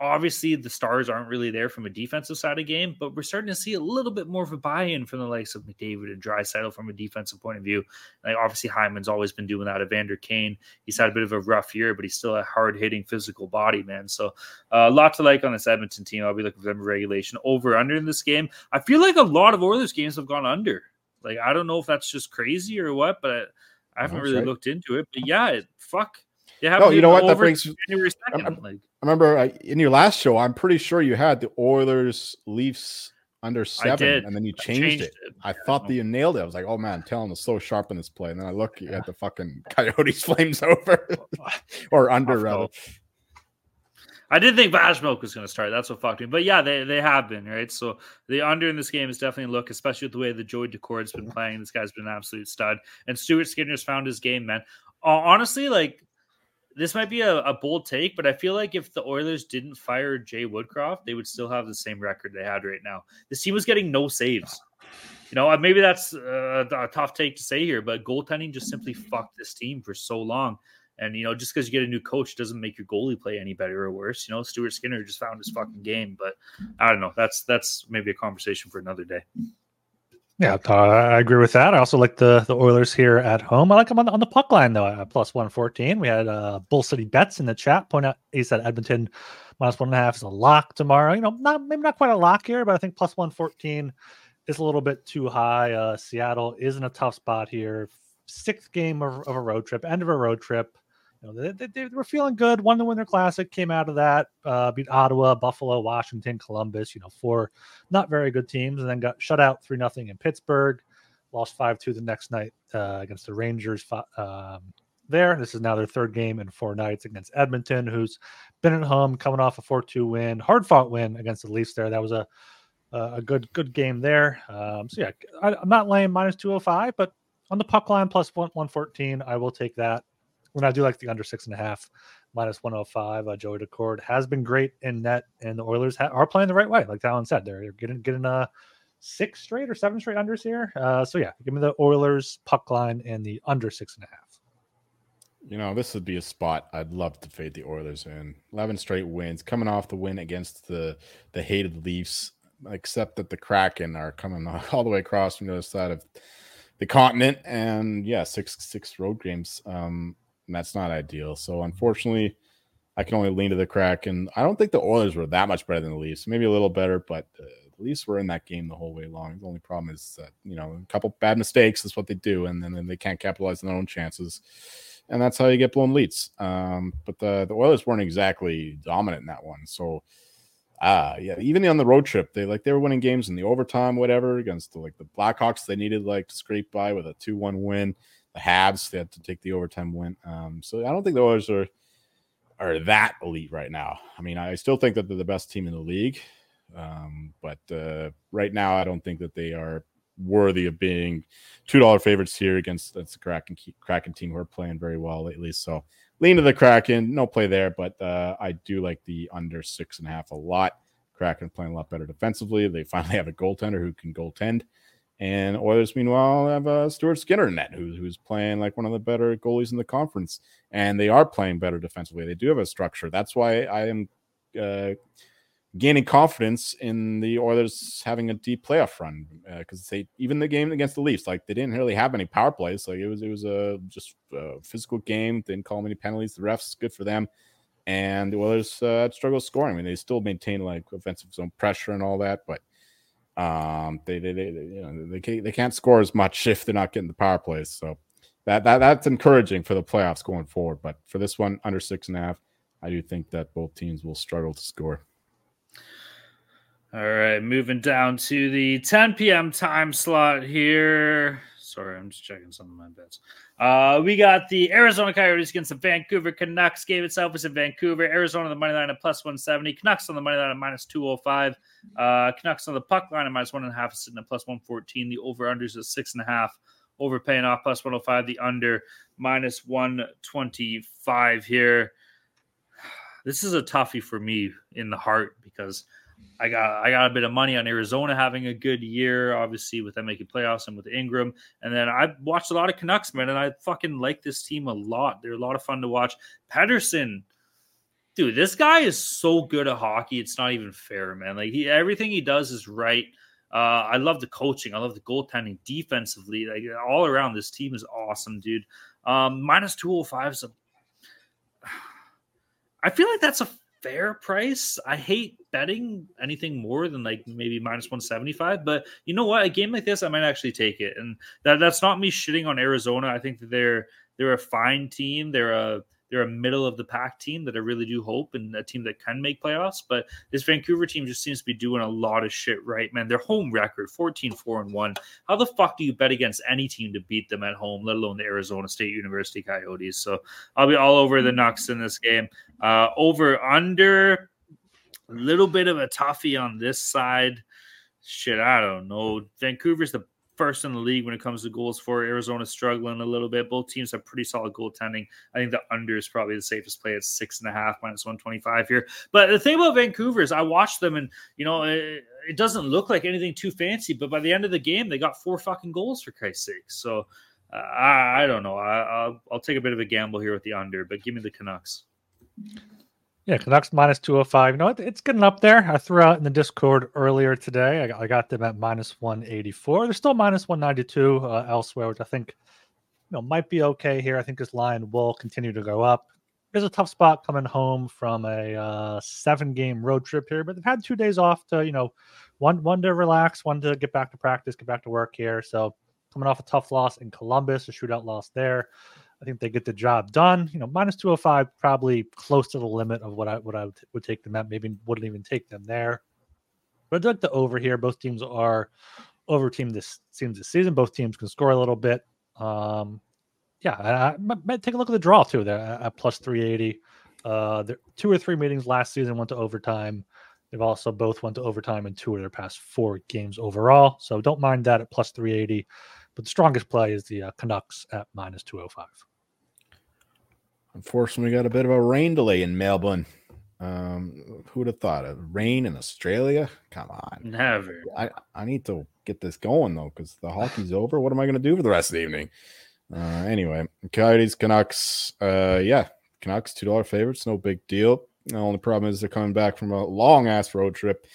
Speaker 2: obviously the stars aren't really there from a defensive side of game, but we're starting to see a little bit more of a buy-in from the likes of McDavid and Draisaitl from a defensive point of view. Like obviously Hyman's always been doing that. Evander Kane, he's had a bit of a rough year, but he's still a hard-hitting physical body, man. So uh, a lot to like on this Edmonton team. I'll be looking for them regulation over under in this game. I feel like a lot of Oilers games have gone under. Like I don't know if that's just crazy or what, but I haven't really right. looked into it. But yeah, fuck
Speaker 3: yeah, no, you know what? That brings January 2nd. I, like. I remember uh, in your last show, I'm pretty sure you had the Oilers Leafs under seven, and then you changed, changed it. it. I yeah, thought that you nailed it. I was like, oh man, Talon is so sharp in this play. And then I look yeah. at the fucking Coyotes flames over or under rather.
Speaker 2: I did think Milk was going to start. That's what fucked me. But yeah, they, they have been, right? So the under in this game is definitely a look, especially with the way the Joey Daccord's been playing. This guy's been an absolute stud. And Stuart Skinner's found his game, man. Honestly, like this might be a, a, bold take, but I feel like if the Oilers didn't fire Jay Woodcroft, they would still have the same record they had right now. This team was getting no saves. You know, uh, maybe that's uh, a, a tough take to say here, but goaltending just simply fucked this team for so long. And you know, just because you get a new coach doesn't make your goalie play any better or worse. You know, Stuart Skinner just found his fucking game, but I don't know. That's that's maybe a conversation for another day.
Speaker 1: Yeah, I agree with that. I also like the the Oilers here at home. I like them on the, on the puck line though at plus one fourteen. We had uh, Bull City bets in the chat point out. He said Edmonton minus one and a half is a lock tomorrow. You know, not maybe not quite a lock here, but I think plus one fourteen is a little bit too high. Uh, Seattle is in a tough spot here. Sixth game of, of a road trip, end of a road trip. Know, they, they, they were feeling good. Won the Winter Classic, came out of that, uh, beat Ottawa, Buffalo, Washington, Columbus. You know, four not very good teams, and then got shut out three nothing in Pittsburgh. Lost five two the next night uh, against the Rangers. Um, there, this is now their third game in four nights against Edmonton, who's been at home, coming off a four two win, hard fought win against the Leafs. There, that was a a good good game there. Um, so yeah, I, am not laying minus two hundred five, but on the puck line plus one one fourteen, I will take that when I do like the under six and a half, minus 105. Uh, Joey Daccord has been great in net, and the Oilers ha- are playing the right way. Like Talon said, they're getting getting a uh, six straight or seven straight unders here. Uh, so yeah, give me the Oilers puck line and the under six and a half.
Speaker 3: You know, this would be a spot I'd love to fade the Oilers in. 11 straight wins, coming off the win against the the hated Leafs, except that the Kraken are coming all the way across from the other side of the continent. And yeah, six six road games. Um, and that's not ideal. So unfortunately, I can only lean to the crack, and I don't think the Oilers were that much better than the Leafs. Maybe a little better, but uh, the Leafs were in that game the whole way long. The only problem is that you know a couple bad mistakes is what they do, and then, then they can't capitalize on their own chances, and that's how you get blown leads. Um, but the the Oilers weren't exactly dominant in that one, so. Ah, yeah. Even on the road trip, they like they were winning games in the overtime, whatever, against the, like the Blackhawks. They needed like to scrape by with a two-one win the Habs. They had to take the overtime win. Um, so I don't think the Oilers are are that elite right now. I mean, I still think that they're the best team in the league, um, but uh, right now I don't think that they are worthy of being two dollar favorites here against that's the Kraken Kraken team who are playing very well lately. So lean to the Kraken, no play there, but uh, I do like the under six and a half a lot. Kraken playing a lot better defensively. They finally have a goaltender who can goaltend. And Oilers, meanwhile, have uh, Stuart Skinner in net, who's who's playing like one of the better goalies in the conference, and they are playing better defensively. They do have a structure. That's why I am uh, gaining confidence in the Oilers having a deep playoff run because uh, they even the game against the Leafs, like they didn't really have any power plays. Like it was it was a just a physical game. Didn't call many penalties. The refs good for them, and the Oilers uh, scoring. I mean, they still maintain like offensive zone pressure and all that, but um, they, they, they, you know, they can't, they can't score as much if they're not getting the power plays. So that, that that's encouraging for the playoffs going forward. But for this one, under six and a half, I do think that both teams will struggle to score.
Speaker 2: All right, moving down to the 10 p.m. time slot here. Sorry, I'm just checking some of my bets. Uh, we got the Arizona Coyotes against the Vancouver Canucks. Game itself is in Vancouver. Arizona the money line at plus 170. Canucks on the money line at minus 205. Uh, Canucks on the puck line at minus one and a half, sitting at plus 114. The over unders at six and a half. Over paying off plus 105. The under minus 125 here. This is a toughie for me in the heart because – I got I got a bit of money on Arizona having a good year, obviously with them making playoffs and with Ingram. And then I watched a lot of Canucks, man, and I fucking like this team a lot. They're a lot of fun to watch. Pettersson, dude, this guy is so good at hockey. It's not even fair, man. Like he everything he does is right. Uh, I love the coaching. I love the goaltending defensively. Like all around, this team is awesome, dude. Um, minus 205 is a I feel like that's a fair price. I hate betting anything more than like maybe minus 175, but you know what? A game like this, I might actually take it. And that that's not me shitting on Arizona. I think that they're they're a fine team. They're a they're a middle of the pack team that I really do hope and a team that can make playoffs. But this Vancouver team just seems to be doing a lot of shit right, man. Their home record 14 4 and 1. How the fuck do you bet against any team to beat them at home, let alone the Arizona State University Coyotes? So I'll be all over the Nucks in this game. Uh, over under a little bit of a toughie on this side. Shit, I don't know. Vancouver's the first in the league when it comes to goals for. Arizona struggling a little bit. Both teams have pretty solid goaltending. I think the under is probably the safest play at six and a half minus 125 here. But the thing about Vancouver is I watched them and, you know, it, it doesn't look like anything too fancy, but by the end of the game, they got four fucking goals for Christ's sake. So uh, I, I, don't know. I, will I'll take a bit of a gamble here with the under, but give me the Canucks.
Speaker 1: Yeah, Canucks minus 205. You know, it's getting up there. I threw out in the Discord earlier today. I, got them at minus 184. They're still minus 192 uh, elsewhere, which I think you know might be okay here. I think this line will continue to go up. There's a tough spot coming home from a uh, seven game road trip here, but they've had two days off to, you know, one one to relax, one to get back to practice, get back to work here. So coming off a tough loss in Columbus, a shootout loss there. I think they get the job done. You know, minus 205, probably close to the limit of what I what I would, would take them at. Maybe wouldn't even take them there. But I'd like the over here. Both teams are over team this seems this season. Both teams can score a little bit. Um, yeah, I, I might take a look at the draw too. There at plus 380. Uh, there, two or three meetings last season went to overtime. They've also both went to overtime in two of their past four games overall. So don't mind that at plus 380. But the strongest play is the uh, Canucks at minus 205.
Speaker 3: Unfortunately, we got a bit of a rain delay in Melbourne. Um, who would have thought of rain in Australia? Come on,
Speaker 2: never.
Speaker 3: I, I need to get this going though because the hockey's over. What am I going to do for the rest of the evening? Uh, anyway, Coyotes, Canucks. Uh, yeah, Canucks two dollar favorites, no big deal. The only problem is they're coming back from a long ass road trip.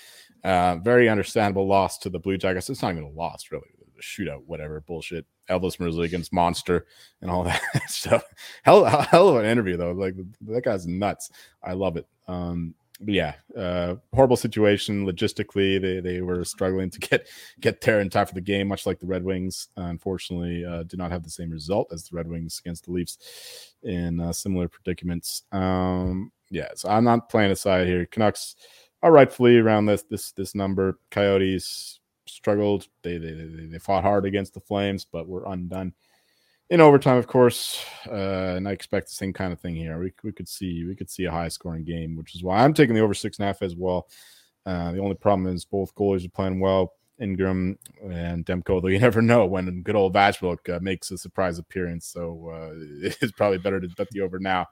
Speaker 3: Uh, very understandable loss to the Blue Jackets. It's not even a loss, really shootout, whatever bullshit. Elvis Merzlikins against Monster and all that stuff. Hell, hell of an interview though. Like that guy's nuts. I love it. Um, but yeah, uh, horrible situation logistically. They they were struggling to get get there in time for the game, much like the Red Wings. Uh, unfortunately, uh, did not have the same result as the Red Wings against the Leafs in uh, similar predicaments. Um, yeah, so I'm not playing aside here. Canucks are rightfully around this this this number. Coyotes struggled. They, they they they fought hard against the Flames, but were undone in overtime, of course. Uh, and I expect the same kind of thing here. We we could see we could see a high scoring game, which is why I'm taking the over six and a half as well. Uh, the only problem is both goalies are playing well. Ingram and Demko, though you never know when good old Vaclavik uh, makes a surprise appearance. So uh, it's probably better to bet the over now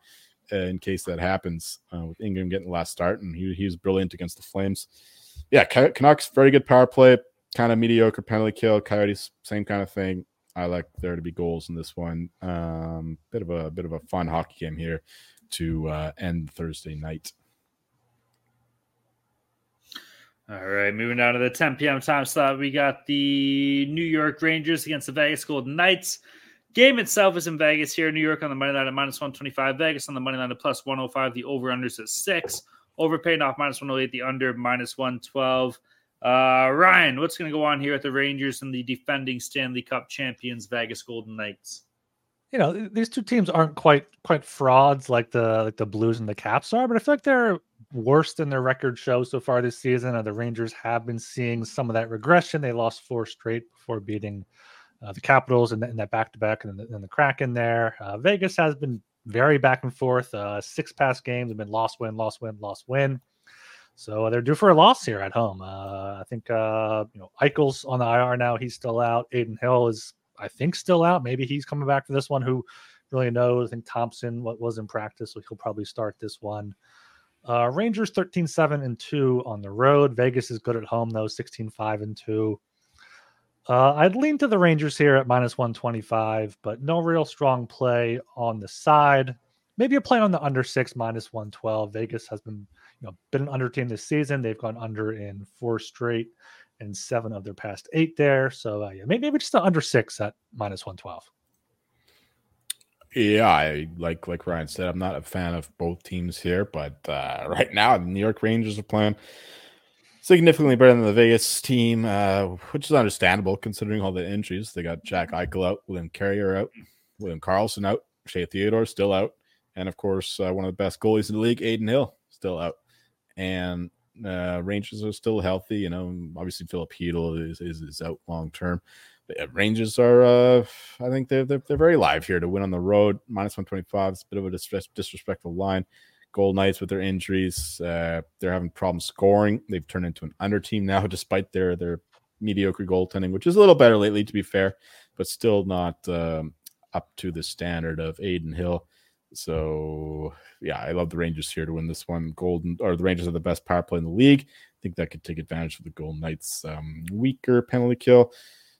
Speaker 3: uh, in case that happens uh, with Ingram getting the last start. And he, he was brilliant against the Flames. Yeah, Canucks, very good power play kind of mediocre penalty kill. Coyotes, same kind of thing. I like there to be goals in this one. Um, bit of a bit of a fun hockey game here to uh, end Thursday night.
Speaker 2: All right, moving down to the 10 p.m. time slot, we got the New York Rangers against the Vegas Golden Knights. Game itself is in Vegas here, New York on the money line at minus 125, Vegas on the money line at plus 105. The over unders at six, overpaid off minus 108, the under minus 112. Uh, Ryan, what's going to go on here at the Rangers and the defending Stanley Cup champions Vegas Golden Knights?
Speaker 1: You know, these two teams aren't quite quite frauds like the like the Blues and the Caps are, but I feel like they're worse than their record shows so far this season. And the Rangers have been seeing some of that regression. They lost four straight before beating uh, the Capitals and, that back to back and the Kraken there. Uh, Vegas has been very back and forth. Uh, six past games have been lost, win, lost, win, lost, win. So they're due for a loss here at home. Uh, I think uh, you know Eichel's on the IR now; he's still out. Adin Hill is, I think, still out. Maybe he's coming back for this one. Who really knows? I think Thompson was in practice, so he'll probably start this one. Uh, Rangers 13 7 and 2 on the road. Vegas is good at home, though, 16 5 and 2. Uh, I'd lean to the Rangers here at minus 125, but no real strong play on the side. Maybe a play on the under six minus 112. Vegas has been you know been an under team this season. They've gone under in four straight and seven of their past eight there. So uh, yeah, maybe, maybe just under six at minus one twelve.
Speaker 3: Yeah, I like like Ryan said, I'm not a fan of both teams here, but uh, right now the New York Rangers are playing significantly better than the Vegas team, uh, which is understandable considering all the injuries. They got Jack Eichel out, William Carrier out, William Karlsson out, Shea Theodore still out, and of course uh, one of the best goalies in the league, Adin Hill, still out and uh, Rangers are still healthy. You know, obviously Filip Chytil is, is, is out long term. Yeah, Rangers are, uh, I think they're, they're, they're very live here to win on the road. Minus 125 is a bit of a dis- disrespectful line. Gold Knights with their injuries, uh, they're having problems scoring. They've turned into an under team now, despite their their mediocre goaltending, which is a little better lately, to be fair, but still not um, up to the standard of Adin Hill. So yeah, I love the Rangers here to win this one. Golden or the Rangers are the best power play in the league. I think that could take advantage of the Golden Knights' um, weaker penalty kill.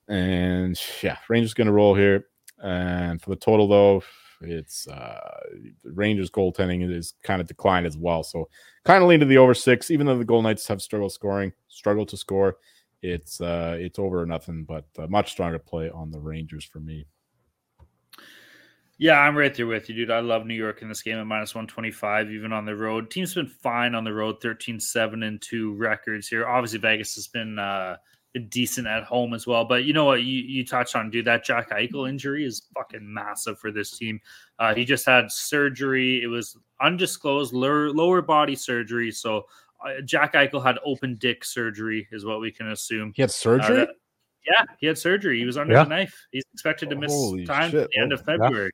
Speaker 3: And yeah, Rangers going to roll here. And for the total though, It's uh, Rangers goaltending is kind of declined as well. So kind of lean to the over six, even though the Gold Knights have struggled scoring, struggled to score. It's uh, it's over or nothing, but uh, much stronger play on the Rangers for me.
Speaker 2: Yeah, I'm right there with you, dude. I love New York in this game at minus 125, even on the road. Team's been fine on the road, 13 7 and 2 records here. Obviously, Vegas has been uh, decent at home as well. But you know what? You, you touched on, dude, that Jack Eichel injury is fucking massive for this team. Uh, he just had surgery. It was undisclosed lower, lower body surgery. So uh, Jack Eichel had open dick surgery, is what we can assume.
Speaker 3: He had surgery?
Speaker 2: Uh, that, yeah, he had surgery. He was under
Speaker 1: Yeah.
Speaker 2: the knife. He's expected to miss
Speaker 3: Holy
Speaker 2: time
Speaker 3: shit.
Speaker 2: at the end of
Speaker 3: February. yeah.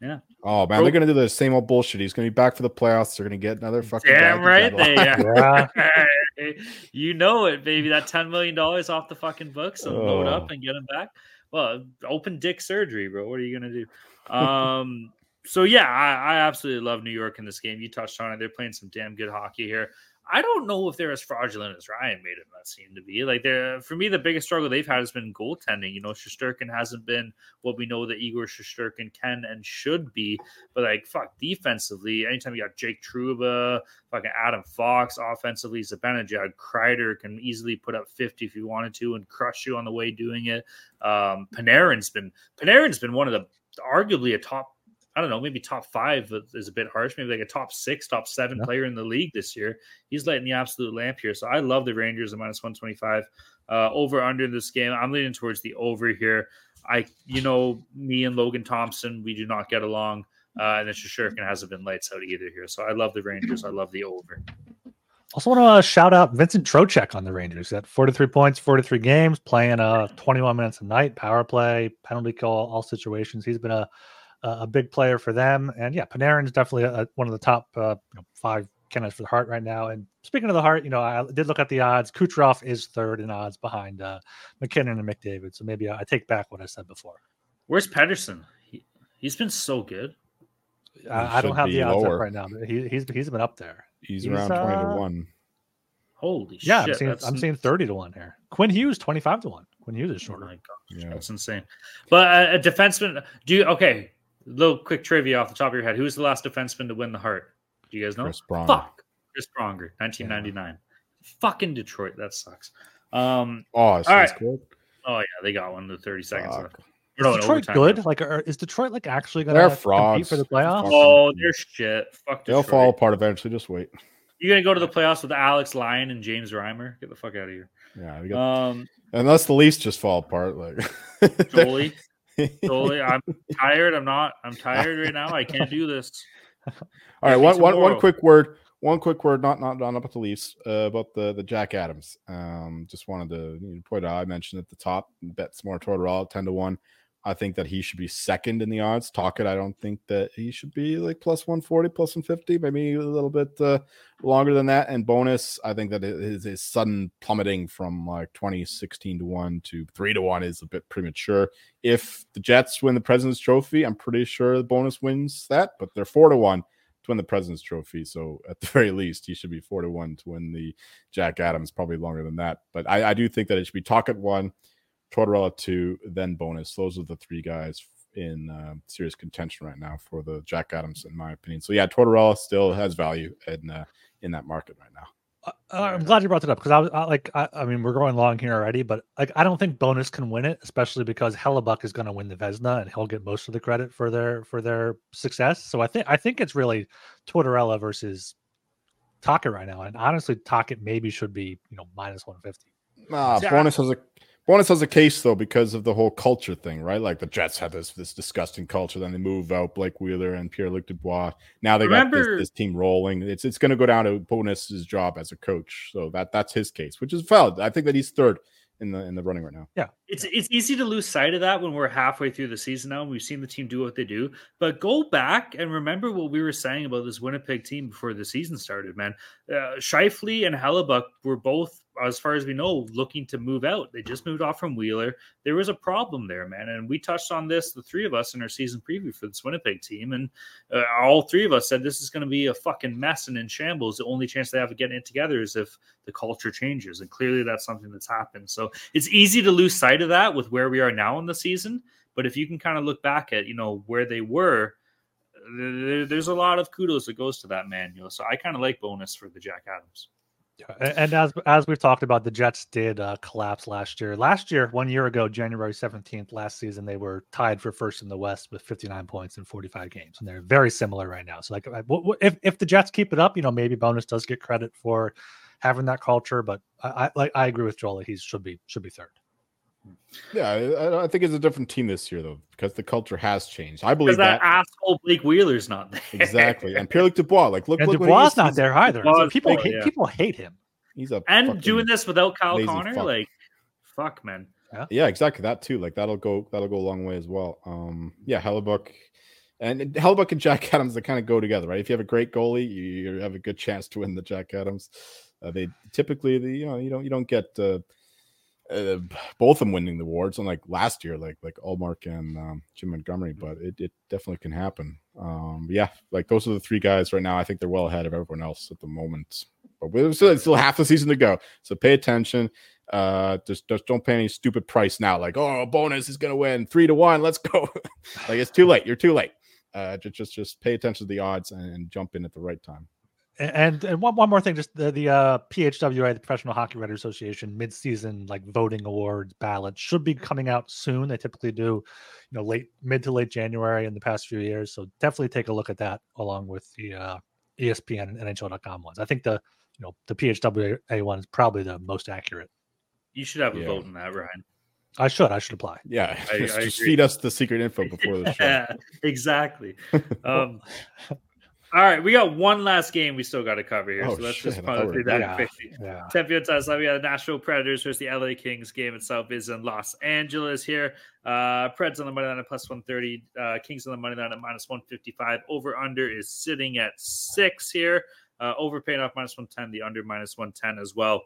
Speaker 2: February.
Speaker 3: Oh man, they're gonna do the same old bullshit. He's gonna be back for the playoffs. They're gonna get another fucking
Speaker 2: Damn right
Speaker 3: deadline.
Speaker 2: they
Speaker 1: Yeah.
Speaker 2: you know it, baby. That ten million dollars off the fucking books and load
Speaker 3: Oh.
Speaker 2: up and get him back. Well, open dick surgery, bro. What are you gonna do? Um. so yeah, I, I absolutely love New York in this game. You touched on it. They're playing some damn good hockey here. I don't know if they're as fraudulent as Ryan made them seem to be. Like they're for me, the biggest struggle they've had has been goaltending. You know, Shesterkin hasn't been what we know that Igor Shesterkin can and should be. But like fuck defensively, anytime you got Jake Trouba, fucking Adam Fox offensively, Zibanejad, Kreider can easily put up 50 if you wanted to and crush you on the way doing it. Um, Panarin's been Panarin's been one of the arguably a top I don't know, maybe top five is a bit harsh, maybe like a top six, top seven
Speaker 1: Yeah.
Speaker 2: player in the league this year. He's lighting the absolute lamp here. So I love the Rangers at minus 125. Uh, over under this game. I'm leaning towards the over here. I, you know, me and Logan Thompson, we do not get along. Uh, and then Shesterkin hasn't been lights out either here. So I love the Rangers. I love the over.
Speaker 1: Also, want to shout out Vincent Trocheck on the Rangers. He's Got 43 points, 43 games, playing uh 21 minutes a night, power play, penalty call, all situations. He's been a a big player for them. And yeah, Panarin's definitely a, one of the top uh, you know, five candidates for the Hart right now. And speaking of the Hart, you know, I did look at the odds. Kucherov is third in odds behind uh, MacKinnon and McDavid. So maybe I take back what I said before.
Speaker 2: Where's Pettersson? He, he's been so good.
Speaker 1: I, I don't have the odds up right now, but he, he's he's been up there.
Speaker 3: He's,
Speaker 1: He's,
Speaker 3: around twenty
Speaker 1: uh,
Speaker 3: to one.
Speaker 2: Holy
Speaker 1: Yeah,
Speaker 2: shit.
Speaker 1: I'm seeing I'm seeing 30 to one here. Quinn Hughes 25 to one. Quinn Hughes is
Speaker 2: Oh
Speaker 1: shorter.
Speaker 2: my god,
Speaker 3: Yeah.
Speaker 2: that's insane. But uh, a defenseman, do you okay? Little quick trivia off the top of your head. Who's the last defenseman to win the Hart? Do you guys know?
Speaker 3: Chris Brown.
Speaker 2: Fuck, Chris Pronger, 1999. Fucking Detroit, that sucks. Um.
Speaker 3: Oh, it's
Speaker 2: All right.
Speaker 3: good.
Speaker 2: Oh yeah, they got one. The 30 seconds
Speaker 3: Fuck.
Speaker 2: left.
Speaker 1: Is
Speaker 2: No,
Speaker 1: Detroit good?
Speaker 2: yeah.
Speaker 1: Like, are, is Detroit like actually going
Speaker 3: They're
Speaker 1: to compete
Speaker 3: frauds.
Speaker 1: for the playoffs?
Speaker 2: Oh, they're shit. Fuck Detroit.
Speaker 3: They'll fall apart eventually. Just wait.
Speaker 2: You gonna go to the playoffs with Alex Lyon and James Reimer? Get the fuck out of here.
Speaker 3: Yeah, we got,
Speaker 2: Um,
Speaker 3: unless the Leafs just fall apart. Like
Speaker 2: Jolie, Jolie, I'm tired. I'm not. I'm tired right now. I can't do this.
Speaker 3: All right, one, one, one quick word. One quick word, not not not about the Leafs, uh, about the the Jack Adams. Um, just wanted to point out. I mentioned at the top, bets more Tortorella ten to one. I think that he should be second in the odds. Tocchet. I don't think that he should be like plus one forty, plus one fifty, maybe a little bit uh, longer than that. And Bowness, I think that his, his sudden plummeting from like twenty sixteen to one to three to one is a bit premature. If the Jets win the President's Trophy, I'm pretty sure the Bowness wins that, but they're four to one to win the President's Trophy. So at the very least, he should be four to one to win the Jack Adams. Probably longer than that, but I, I do think that it should be Tocchet one, Tortorella two, then Bowness. Those are the three guys in uh, serious contention right now for the Jack Adams, in my opinion. So yeah, Tortorella still has value in uh, in that market right now.
Speaker 1: Uh, I'm glad you brought that up because I was I, like, I, I mean, we're going long here already, but like, I don't think Bowness can win it, especially because Hellebuyck is going to win the Vezina and he'll get most of the credit for their for their success. So I think I think it's really Tortorella versus Tocchet right now, and honestly, Tocchet maybe should be you know minus 150.
Speaker 3: Nah,
Speaker 2: See,
Speaker 3: Bowness has a Bowness has a case though because of the whole culture thing, right? Like the Jets had this this disgusting culture, then they move out Blake Wheeler and Pierre Luc Dubois. Now they got this, this team rolling. It's it's going to go down to Bowness's job as a coach, so that that's his case, which is valid. I think that he's third in the in the running right now.
Speaker 2: Yeah, it's it's easy to lose sight of that when we're halfway through the season now and we've seen the team do what they do. But go back and remember what we were saying about this Winnipeg team before the season started, man. Uh, Scheifele and Hellebuyck were both, as far as we know, looking to move out. They just moved off from Wheeler. There was a problem there, man. And we touched on this, the three of us, in our season preview for this Winnipeg team. And uh, all three of us said this is going to be a fucking mess and in shambles. The only chance they have of getting it together is if the culture changes. And clearly that's something that's happened. So it's easy to lose sight of that with where we are now in the season. But But if you can kind of look back at you know where they were, there, there's a lot of kudos that goes to that man. You know, so I kind of like Bowness for the Jack Adams.
Speaker 1: And as as we've talked about, the Jets did uh, collapse last year. Last year, one year ago, January seventeenth, last season, they were tied for first in the West with fifty nine points in forty five games, and they're very similar right now. So, like, if if the Jets keep it up, you know, maybe Bowness does get credit for having that culture. But I, I like I agree with Joel that he should be should be third.
Speaker 3: Yeah, I, I, think it's a different team this year though because the culture has changed. I believe
Speaker 2: that, that, asshole Blake Wheeler's not there
Speaker 3: exactly, and Pierre Luc Dubois. Like, look,
Speaker 1: and
Speaker 3: look
Speaker 1: Dubois not there either. So people hate, yeah. people hate him.
Speaker 3: He's a
Speaker 2: and doing this without Kyle Connor, fuck. like, fuck, man.
Speaker 3: Yeah. yeah, exactly that too. Like that'll go that'll go a long way as well. Um, yeah, Hellebuyck and Hellebuyck and Jack Adams they kind of go together, right? If you have a great goalie, you, you have a good chance to win the Jack Adams. Uh, they typically, the, you know, you don't you don't get. Uh, uh, both of them winning the awards, and unlike last year, like like Ullmark and um, Jim Montgomery, but it, it definitely can happen. Um, yeah, like those are the three guys right now. I think they're well ahead of everyone else at the moment. But we still, still half the season to go, so pay attention. Uh, just just don't pay any stupid price now. Like, oh, Bowness is gonna win three to one. Let's go. like it's too late. You're too late. Uh, just just just pay attention to the odds and, and jump in at the right time.
Speaker 1: And and one, one more thing, just the, the uh, PHWA, the Professional Hockey Writers Association, mid-season like voting awards ballot should be coming out soon. They typically do, you know, late mid to late January in the past few years. So definitely take a look at that along with the uh, ESPN and NHL.com ones. I think the you know the PHWA one is probably the most accurate.
Speaker 2: You should have a yeah. vote in that, Ryan.
Speaker 1: I should. I should apply.
Speaker 3: Yeah, I, just, I just feed us the secret info before the show. yeah,
Speaker 2: exactly. Um, all right, we got one last game we still got to cover here, oh, so let's shit, just put through that yeah, quickly. Yeah. 10 p.m. time slot. We got the Nashville Predators versus the LA Kings. Game itself is in Los Angeles here. Uh, Preds on the money line at plus 130. Uh, Kings on the money line at minus 155. Over under is sitting at six here. Uh, over paying off minus 110. The under minus 110 as well.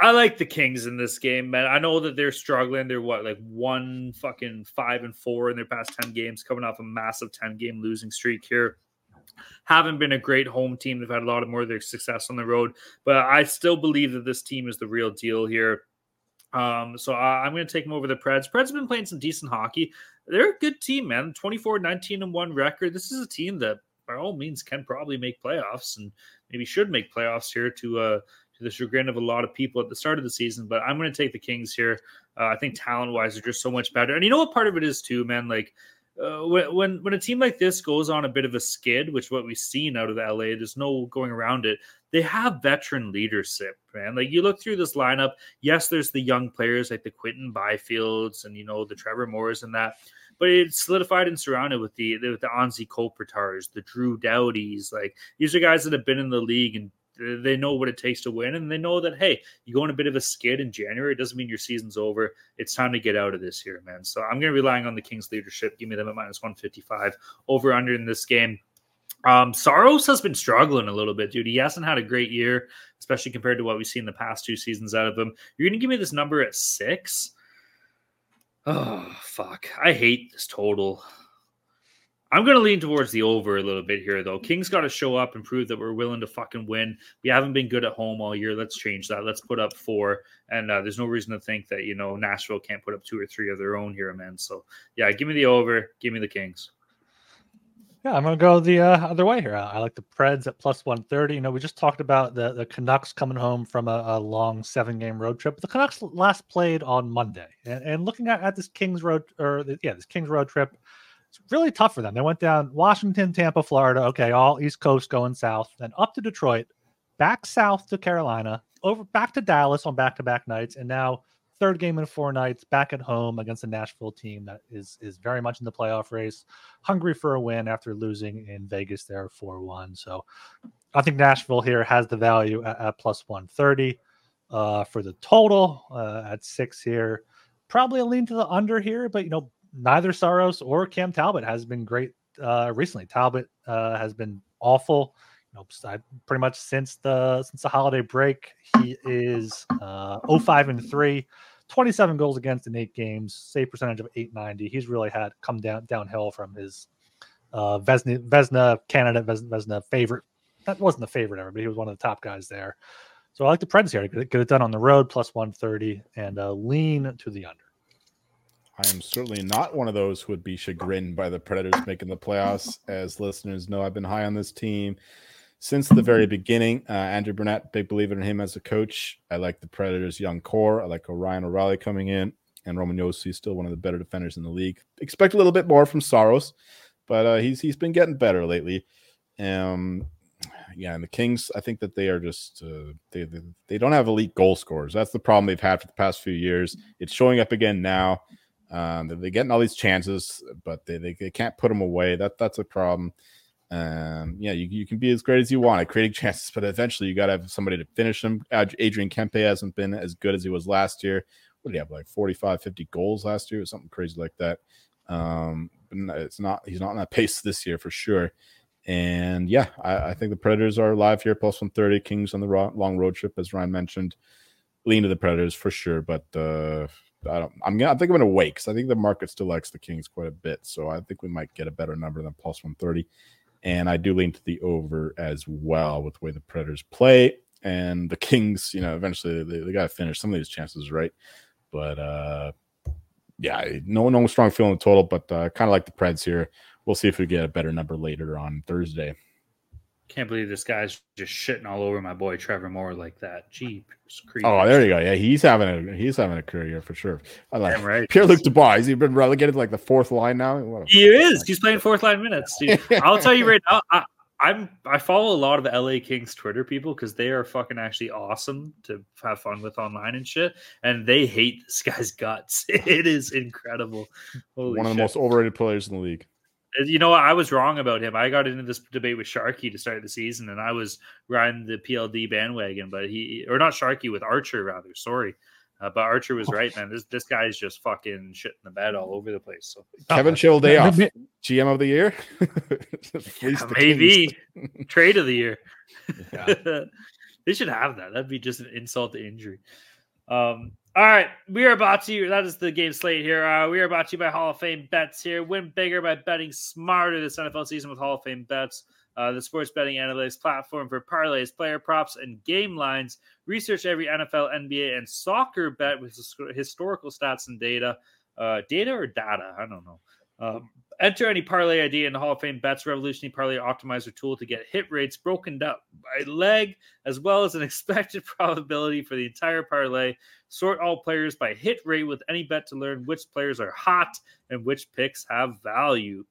Speaker 2: I like the Kings in this game, man. I know that they're struggling. They're what, like one fucking five and four in their past 10 games, coming off a massive 10 game losing streak here haven't been a great home team. They've had a lot of more of their success on the road, but I still believe that this team is the real deal here. Um, so I, am going to take them over the Preds. Preds have been playing some decent hockey. They're a good team, man. 24, 19, and 1 record. This is a team that, by all means, can probably make playoffs and maybe should make playoffs here to uh, to the chagrin of a lot of people at the start of the season. But I'm going to take the Kings here. Uh, I think talent wise, they're just so much better. And you know what part of it is, too, man? Like, uh, when when a team like this goes on a bit of a skid, which what we've seen out of the LA, there's no going around it. They have veteran leadership, man. Like you look through this lineup, yes, there's the young players like the Quinton Byfields and you know the Trevor Moores and that, but it's solidified and surrounded with the with the Anze Kopitars, the Drew Doughties. Like these are guys that have been in the league and they know what it takes to win, and they know that hey, you go on a bit of a skid in January. It doesn't mean your season's over. It's time to get out of this here, man. So I'm going to be relying on the Kings' leadership. Give me them at minus 155 over under in this game. Um, Saros has been struggling a little bit, dude. He hasn't had a great year, especially compared to what we've seen the past two seasons out of him. You're going to give me this number at six? Oh, fuck. I hate this total. I'm going to lean towards the over a little bit here, though. Kings got to show up and prove that we're willing to fucking win. We haven't been good at home all year. Let's change that. Let's put up four. And uh, there's no reason to think that, you know, Nashville can't put up two or three of their own here, man. So, yeah, give me the over. Give me the Kings.
Speaker 1: Yeah, I'm going to go the uh, other way here. I like the Preds at plus 130. You know, we just talked about the, the Canucks coming home from a, a long seven game road trip. The Canucks last played on Monday. And, and looking at, at this Kings road, or the, yeah, this Kings road trip, it's really tough for them. They went down Washington, Tampa, Florida. Okay, all East Coast going south, then up to Detroit, back south to Carolina, over back to Dallas on back-to-back nights, and now third game in four nights back at home against a Nashville team that is is very much in the playoff race, hungry for a win after losing in Vegas there 4-1. So I think Nashville here has the value at, at plus 130 uh, for the total uh, at six here. Probably a lean to the under here, but you know neither Saros or Cam Talbot has been great uh, recently. Talbot uh, has been awful. You know, pretty much since the since the holiday break, he is uh, 05 and three. 27 goals against in eight games, save percentage of 890. He's really had come down downhill from his uh, Vezina, Vezina candidate, Vezina favorite. That wasn't the favorite ever, but he was one of the top guys there. So I like the Preds here to get it done on the road, plus 130, and uh, lean to the under.
Speaker 3: I am certainly not one of those who would be chagrined by the Predators making the playoffs. As listeners know, I've been high on this team since the very beginning. Uh, Andrew Brunette, big believer in him as a coach. I like the Predators' young core. I like Ryan O'Reilly coming in, and Roman Josi is still one of the better defenders in the league. Expect a little bit more from Saros, but uh, he's he's been getting better lately. Um, yeah, and the Kings, I think that they are just uh, they, they they don't have elite goal scorers. That's the problem they've had for the past few years. It's showing up again now. Um, they're getting all these chances, but they, they, they can't put them away. That that's a problem. Um, yeah, you, you can be as great as you want at creating chances, but eventually you got to have somebody to finish them. Adrian Kempe hasn't been as good as he was last year. What did he have, like 45, 50 goals last year or something crazy like that? Um, but it's not, he's not on that pace this year for sure. And yeah, I, I think the Predators are live here, plus 130. Kings on the long road trip, as Ryan mentioned. Lean to the Predators for sure, but uh, I don't. I'm gonna. I think I'm gonna wait because I think the market still likes the Kings quite a bit. So I think we might get a better number than plus 130. And I do lean to the over as well with the way the Predators play and the Kings. You know, eventually they, they got to finish some of these chances, right? But uh yeah, no no strong feeling total, but uh, kind of like the Preds here we'll see if we get a better number later on Thursday.
Speaker 2: Can't believe this guy's just shitting all over my boy Trevor Moore like that. Jeep.
Speaker 3: oh, there you go. Yeah, he's having a he's having a career for sure. I like Damn right. Pierre Luc Dubois. He's he been relegated to like the fourth line now?
Speaker 2: He is. He's playing fourth line minutes. Dude. I'll tell you right now. I, I'm I follow a lot of the LA Kings Twitter people because they are fucking actually awesome to have fun with online and shit. And they hate this guy's guts. It is incredible.
Speaker 3: Holy One of the most overrated players in the league.
Speaker 2: Uh, you know? I was wrong about him. I got into this debate with Sharky to start the season, and I was riding the PLD bandwagon, but he or not Sharky with Archer rather. Sorry, uh, but Archer was right, man. This this guy is just fucking shit in the bed all over the place. So
Speaker 3: Kevin Cheveldayoff, GM of the year,
Speaker 2: yeah, maybe trade of the year. they should have that. That'd be just an insult to injury. Um, all right, we are about to. That is the game slate here. Uh, we are about to by Hall of Fame bets here. Win bigger by betting smarter this NFL season with Hall of Fame bets. Uh, the sports betting analytics platform for parlays, player props, and game lines. Research every NFL, NBA, and soccer bet with historical stats and data. Uh, data or data? I don't know. Um, enter any parlay ID in the Hall of Fame Bets Revolutionary Parlay Optimizer tool to get hit rates broken up by leg, as well as an expected probability for the entire parlay. Sort all players by hit rate with any bet to learn which players are hot and which picks have value.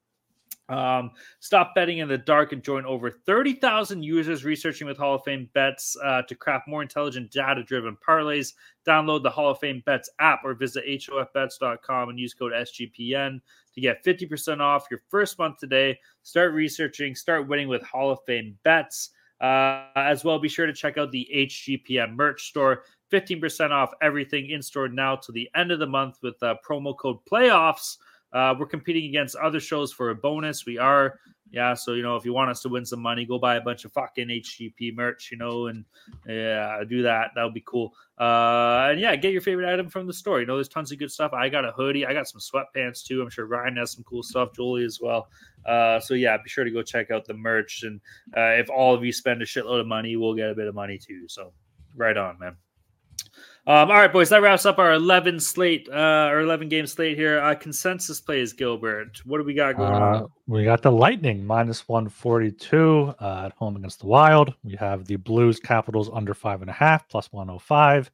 Speaker 2: Um, stop betting in the dark and join over 30,000 users researching with Hall of Fame bets uh, to craft more intelligent, data driven parlays. Download the Hall of Fame bets app or visit HOFBets.com and use code SGPN to get 50% off your first month today. Start researching, start winning with Hall of Fame bets. Uh, as well, be sure to check out the HGPN merch store. 15% off everything in store now to the end of the month with uh, promo code playoffs. Uh, we're competing against other shows for a bonus. We are, yeah. So you know, if you want us to win some money, go buy a bunch of fucking HGP merch, you know, and yeah, do that. That would be cool. Uh, and yeah, get your favorite item from the store. You know, there's tons of good stuff. I got a hoodie. I got some sweatpants too. I'm sure Ryan has some cool stuff. Julie as well. Uh, so yeah, be sure to go check out the merch. And uh, if all of you spend a shitload of money, we'll get a bit of money too. So right on, man. Um, all right, boys, that wraps up our 11 slate, uh, our 11 game slate here. Uh, consensus plays, Gilbert. What do we got going uh, on?
Speaker 1: We got the Lightning minus 142 uh, at home against the Wild. We have the Blues Capitals under five and a half plus 105.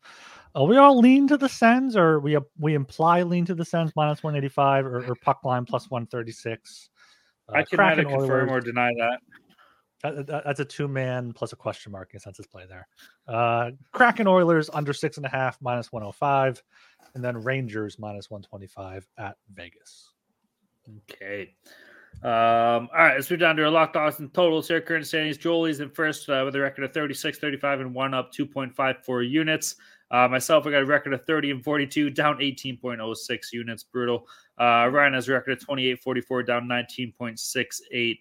Speaker 1: Uh, we all lean to the Sens, or we we imply lean to the Sens minus 185 or, or puck line plus 136.
Speaker 2: Uh, I can neither confirm or deny that.
Speaker 1: That, that, that's a two man plus a question mark consensus play there. Uh, Kraken Oilers under six and a half minus 105, and then Rangers minus 125 at Vegas.
Speaker 2: Okay. Um, all right, let's move down to our locked odds and totals here. Current standings Jolie's in first uh, with a record of 36, 35, and one up 2.54 units. Uh, myself, I got a record of 30 and 42, down 18.06 units. Brutal. Uh, Ryan has a record of 28, 44, down 19.68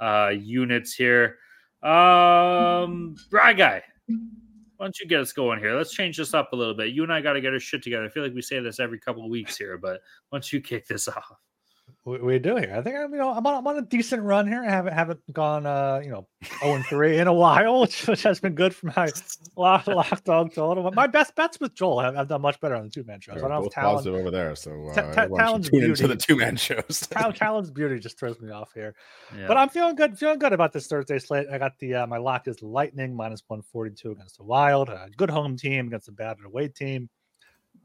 Speaker 2: uh, units here. Um, Rye guy, why don't you get us going here? Let's change this up a little bit. You and I got to get our shit together. I feel like we say this every couple of weeks here, but don't you kick this off?
Speaker 1: We, we do here. I think I'm, you know, I'm on, I'm on a decent run here. I haven't haven't gone, uh, you know, zero and three in a while, which, which has been good for my lock, lock dog total. My best bets with Joel have, have done much better on the two man shows.
Speaker 3: They're
Speaker 1: I don't
Speaker 3: both
Speaker 1: have
Speaker 3: positive over there, so uh,
Speaker 1: Ta- ta- Talon's
Speaker 3: tune into the two man shows.
Speaker 1: Tal- Talon's beauty just throws me off here.
Speaker 2: Yeah.
Speaker 1: But I'm feeling good, feeling good about this Thursday slate. I got the uh, my lock is Lightning minus 142 against the Wild. A good home team against a bad away team.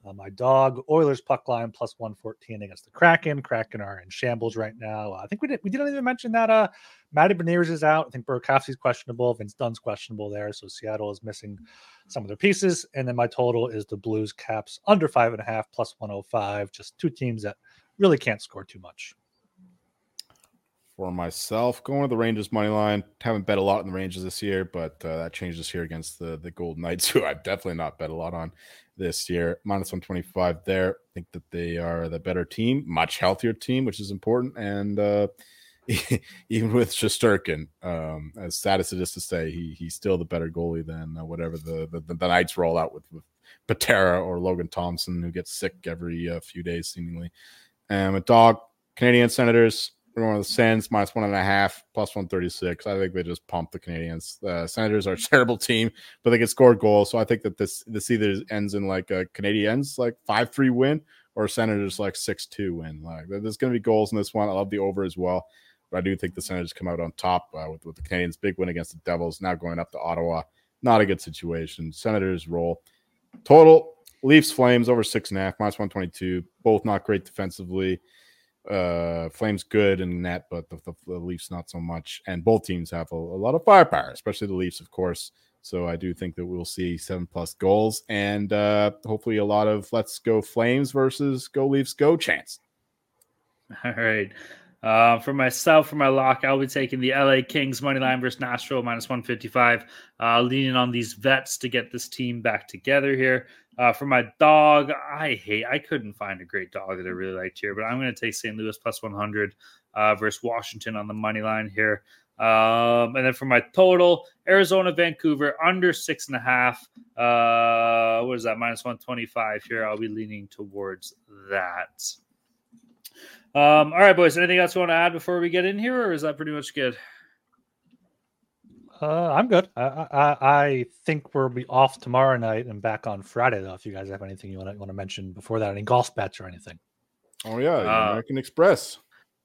Speaker 1: Uh, my dog Oilers puck line plus 114 against the Kraken. Kraken are in shambles right now. Uh, I think we did we didn't even mention that uh Matty Beniers is out. I think Burakovsky's questionable. Vince Dunn's questionable there. So Seattle is missing some of their pieces. And then my total is the Blues caps under five and a half plus 105. Just two teams that really can't score too much.
Speaker 3: For myself, going to the Rangers money line. Haven't bet a lot in the Rangers this year, but uh, that changes here against the the Golden Knights, who I've definitely not bet a lot on this year. Minus one twenty five there. I think that they are the better team, much healthier team, which is important. And uh, even with Shesterkin, um, as sad as it is to say, he he's still the better goalie than uh, whatever the, the the Knights roll out with with Patera or Logan Thompson, who gets sick every uh, few days seemingly. And a dog, Canadian Senators. Going with the Sens minus one and a half, plus 136. I think they just pumped the Canadiens. The Senators are a terrible team, but they can score goals. So I think that this this either ends in like a Canadiens like 5 3 win or Senators like 6 2 win. Like there's going to be goals in this one. I love the over as well. But I do think the Senators come out on top uh, with, with the Canadiens' big win against the Devils, now going up to Ottawa. Not a good situation. Senators roll. Total Leafs Flames over six and a half, minus 122. Both not great defensively. Uh, Flames good in net, but the, the, the Leafs not so much. And both teams have a, a lot of firepower, especially the Leafs, of course. So I do think that we'll see seven plus goals and uh, hopefully a lot of let's go Flames versus go Leafs go chance.
Speaker 2: All right. Uh, for myself, for my lock, I'll be taking the LA Kings money line versus Nashville minus 155, uh, leaning on these vets to get this team back together here. Uh, for my dog, I hate, I couldn't find a great dog that I really liked here, but I'm going to take St. Louis plus 100 uh, versus Washington on the money line here. Um, and then for my total, Arizona, Vancouver under six and a half. Uh, what is that? Minus 125 here. I'll be leaning towards that. Um, all right, boys. Anything else you want to add before we get in here, or is that pretty much good?
Speaker 1: Uh, I'm good. I, I I think we'll be off tomorrow night and back on Friday though. If you guys have anything you want to want to mention before that, any golf bets or anything.
Speaker 3: Oh yeah, the
Speaker 2: Uh,
Speaker 3: American Express.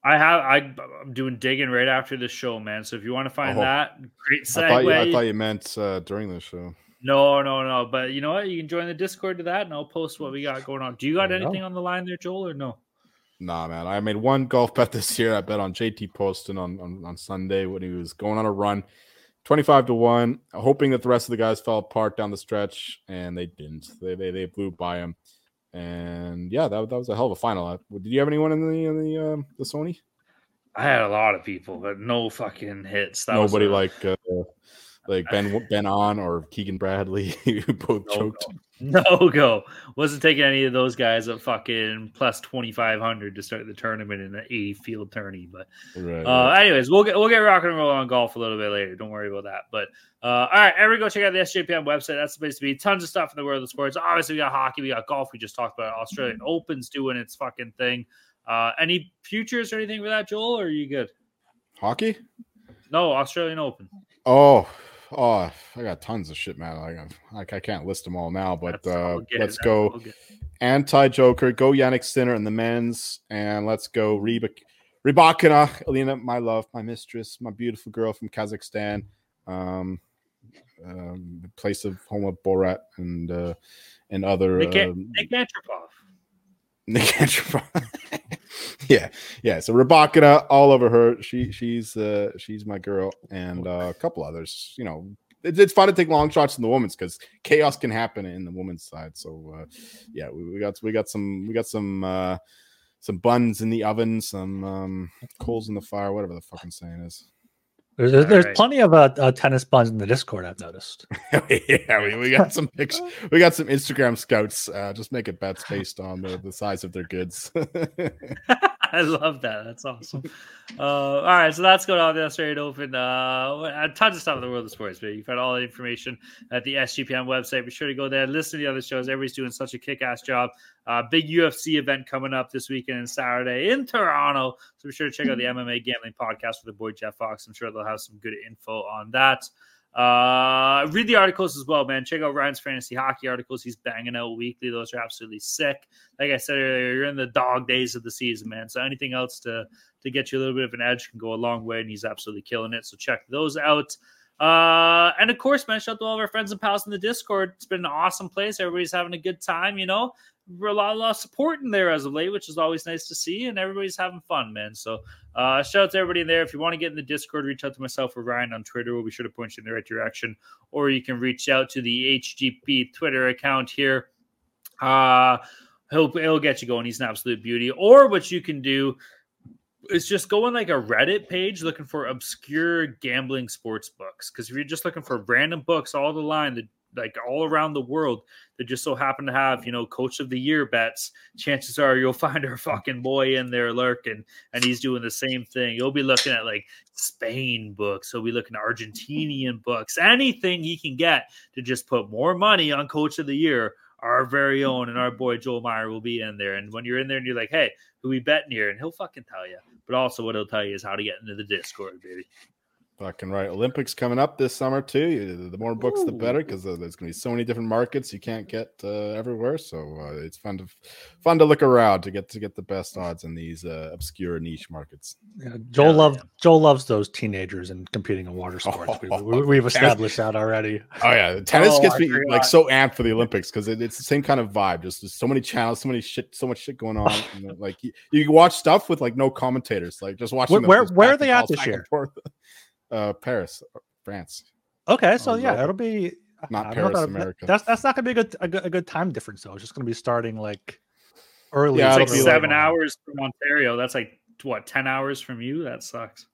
Speaker 2: I have. I, I'm doing digging right after the show, man. So if you want to find
Speaker 3: Oh.
Speaker 2: that, great
Speaker 3: I thought, you, I thought you meant uh, during the show.
Speaker 2: no, no, no. But you know what? You can join the Discord to that, and I'll post what we got going on. Do you got
Speaker 1: There you go.
Speaker 2: anything on the line there, Joel, or no?
Speaker 3: Nah, man. I made one golf bet this year. I bet on JT Poston on, on, on Sunday when he was going on a run. 25 to 1, hoping that the rest of the guys fell apart down the stretch, and they didn't. They they, they blew by him. And yeah, that, that was a hell of a final. Uh, Did you have anyone in the in the um, the Sony?
Speaker 2: I had a lot of people, but no fucking hits. That
Speaker 3: Nobody
Speaker 2: a-
Speaker 3: like uh, like Ben Ben An or Keegan Bradley who both
Speaker 2: No
Speaker 3: choked.
Speaker 2: No go. Wasn't taking any of those guys at fucking plus twenty five hundred to start the tournament in an eighty field tourney. But
Speaker 3: Right,
Speaker 2: uh,
Speaker 3: right.
Speaker 2: anyways, we'll get we'll get rock and roll on golf a little bit later. Don't worry about that. But uh, all right, everyone go check out the SGPN website. That's the place to be. Tons of stuff in the world of sports. Obviously, we got hockey, we got golf. We just talked about it. Australian Open's doing its fucking thing. Uh, any futures or anything for that, Joel? Or are you good?
Speaker 3: Hockey?
Speaker 2: No, Australian Open.
Speaker 3: Oh, oh, I got tons of shit, man. Like, I, like I can't list them all now, but
Speaker 2: all
Speaker 3: uh, let's
Speaker 2: That's
Speaker 3: go anti Joker, go Jannik Sinner in the men's, and let's go Reba Rybakina, Alina, my love, my mistress, my beautiful girl from Kazakhstan, um, um, the place of home of Borat and uh, and other
Speaker 2: Nick,
Speaker 3: um,
Speaker 2: Nick Antropov.
Speaker 3: Nick yeah, yeah. So Rybakina, all over her. She she's uh she's my girl, and uh, a couple others. You know, it's, it's fun to take long shots in the women's because chaos can happen in the women's side. So uh, yeah, we, we got we got some we got some uh some buns in the oven, some um coals in the fire, whatever the fucking saying is.
Speaker 1: There's there's, there's
Speaker 2: Alright.
Speaker 1: plenty of uh, uh, tennis buns in the Discord. I've noticed.
Speaker 3: yeah, we, we got some pictures. We got some Instagram scouts. Uh, just making bets based on the, the size of their goods.
Speaker 2: I love that. That's awesome. Uh, all right, so that's going on the Australian Open. Uh, tons of stuff in the world of sports, but you find all the information at the SGPN website. Be sure to go there, listen to the other shows. Everybody's doing such a kick-ass job. Uh, big UFC event coming up this weekend and Saturday in Toronto. So be sure to check out the MMA Gambling Podcast with the boy Jeff Fox. I'm sure they'll have some good info on that. Uh, read the articles as well, man. Check out Ryan's fantasy hockey articles. He's banging out weekly. Those are absolutely sick. Like I said earlier, you're in the dog days of the season, man. So anything else to to get you a little bit of an edge can go a long way, and he's absolutely killing it. So check those out. Uh, and of course, man, shout out to all of our friends and pals in the Discord. It's been an awesome place. Everybody's having a good time, you know a lot, a lot of support in there as of late, which is always nice to see, and everybody's having fun, man. So, uh, shout out to everybody in there. If you want to get in the Discord, reach out to myself or Ryan on Twitter. We'll be sure to point you in the right direction, or you can reach out to the HGP Twitter account here. Uh, he'll, he'll get you going. He's an absolute beauty. Or what you can do is just go on like a Reddit page looking for obscure gambling sports books. Because if you're just looking for random books all the line, the like all around the world that just so happen to have you know coach of the year bets chances are you'll find our fucking boy in there lurking and he's doing the same thing. You'll be looking at like spain books. He'll be looking at argentinian books. Anything he can get to just put more money on coach of the year our very own and our boy joel meyer will be in there. And when you're in there and you're like hey who we betting here? And he'll fucking tell you but also what he'll tell you is how to get into the discord baby
Speaker 3: Fucking right. Olympics coming up this summer too. The more books, Ooh. the better, because uh, there's going to be so many different markets you can't get uh, everywhere. So uh, it's fun to fun to look around to get to get the best odds in these uh, obscure niche markets.
Speaker 1: Yeah, Joel yeah, loves yeah. Joel loves those teenagers and competing in water sports. Oh, we, have established that already.
Speaker 3: Oh yeah, tennis oh, gets me like so amped for the Olympics because it, it's the same kind of vibe. Just there's so many channels, so many shit, so much shit going on. you know, like you, you, watch stuff with like no commentators, like just watching.
Speaker 1: Where where, where are they at this year?
Speaker 3: uh, Paris, uh, France.
Speaker 1: Okay, so yeah, it'll be
Speaker 3: not Paris, that, America.
Speaker 1: That's that's not gonna be a good, a good a good time difference though. It's just gonna be starting like early.
Speaker 2: Yeah, it's like seven like, hours from Ontario. That's like what ten hours from you. That sucks.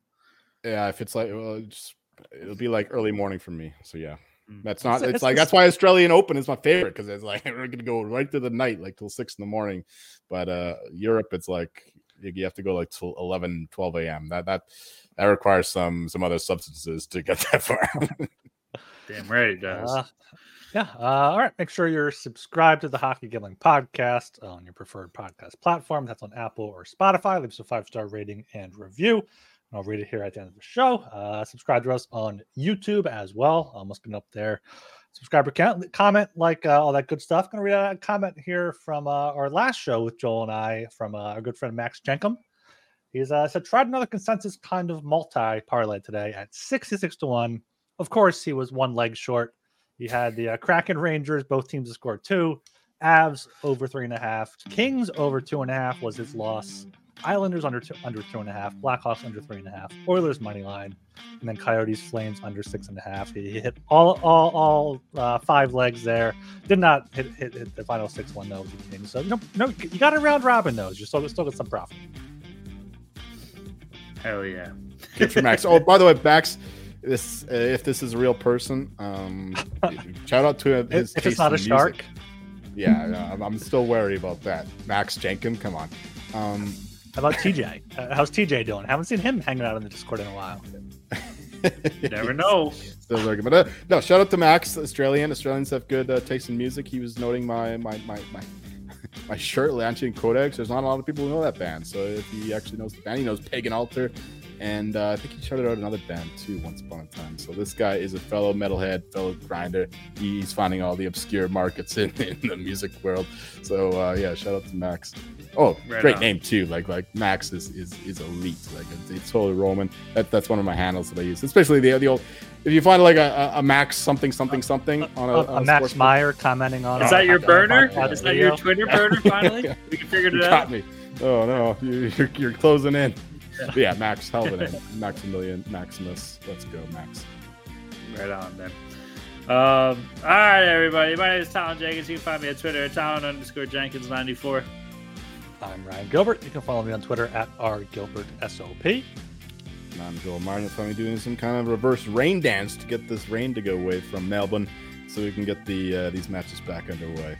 Speaker 3: Yeah, if it's like well, it's, it'll be like early morning for me. So yeah. Hmm. That's not. It's, it's, it's like that's why Australian Open is my favorite because it's like we're gonna go right to the night, like till six in the morning. But uh Europe, it's like you have to go like 11, 12 a.m. That that that requires some some other substances to get that far.
Speaker 2: Damn right it does. Uh,
Speaker 1: yeah. Uh, all right. Make sure you're subscribed to the Hockey Gambling Podcast on your preferred podcast platform. That's on Apple or Spotify. Leave us a five star rating and review. I'll read it here at the end of the show. Uh, subscribe to us on YouTube as well. Almost been up there. Subscriber count, comment, like uh, all that good stuff. Going to read a comment here from uh, our last show with Joel and I from uh, our good friend Max Jenkum. He's uh, said tried another consensus kind of multi parlay today at 66 to 1. Of course, he was one leg short. He had the uh, Kraken Rangers, both teams to score two. Avs over three and a half. Kings over two and a half was his loss. Islanders under two, under two and a half. Blackhawks under three and a half. Oilers money line, and then Coyotes Flames under six and a half. He hit all all all uh, five legs there. Did not hit, hit, hit the final six one though. So you know, no, you got a round robin those. You still still get some profit.
Speaker 2: Hell yeah.
Speaker 3: Get for Max. Oh, by the way, Max, this uh, if this is a real person, um, shout out to his.
Speaker 1: If it's not a music. shark.
Speaker 3: Yeah, I'm, I'm, still wary about that. Max Jenkin, come on. Um,
Speaker 1: How about TJ? Uh, how's TJ doing? Haven't seen him hanging out in the Discord in a while.
Speaker 2: Never know.
Speaker 3: Still lurking, but uh, no. Shout out to Max, Australian. Australians have good uh, taste in music. He was noting my my my my my shirt, Lansing Codex. There's not a lot of people who know that band. So if he actually knows the band, he knows Pagan Altar. And uh, I think he started out another band too once upon a time. So this guy is a fellow metalhead, fellow grinder. He's finding all the obscure markets in, in the music world. So uh, yeah, shout out to Max. Oh, right great on. name too. Like like Max is is, is elite. Like it's, it's totally Roman. That, that's one of my handles that I use, especially the the old if you find like a, a Max something something something on a,
Speaker 1: a,
Speaker 3: a
Speaker 1: Max Meyer commenting on.
Speaker 2: Is that your burner? Is that your Twitter burner? Finally, we can figure it you out. Got me.
Speaker 3: Oh no, you, are you're closing in. Yeah, yeah Max, hell of a name. Maximilian Maximus. Let's go, Max.
Speaker 2: Right on, man. Um, all right, everybody. My name is Talon Jenkins. You can find me on Twitter at Talon underscore Jenkins94.
Speaker 1: I'm Ryan Gilbert. You can follow me on Twitter at rgilbertsop.
Speaker 3: And I'm Joel Martin. Finally doing some kind of reverse rain dance to get this rain to go away from Melbourne, so we can get the uh, these matches back underway.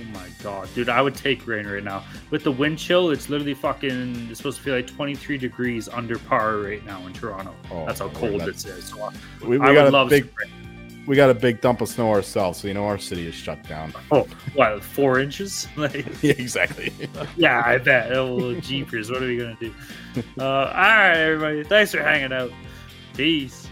Speaker 2: Oh my god, dude! I would take rain right now. With the wind chill, it's literally fucking. It's supposed to feel like 23 degrees under par right now in Toronto.
Speaker 3: Oh,
Speaker 2: That's how cold
Speaker 3: that's-
Speaker 2: it's there. So I-
Speaker 3: We, we
Speaker 2: I
Speaker 3: got
Speaker 2: would
Speaker 3: a
Speaker 2: love
Speaker 3: big
Speaker 2: rain.
Speaker 3: we got a big dump of snow ourselves, so you know our city is shut down.
Speaker 2: Oh, what? Four inches? Like,
Speaker 3: yeah, exactly.
Speaker 2: yeah, I bet. Oh, jeepers! What are we gonna do? Uh, all right, everybody. Thanks for hanging out. Peace.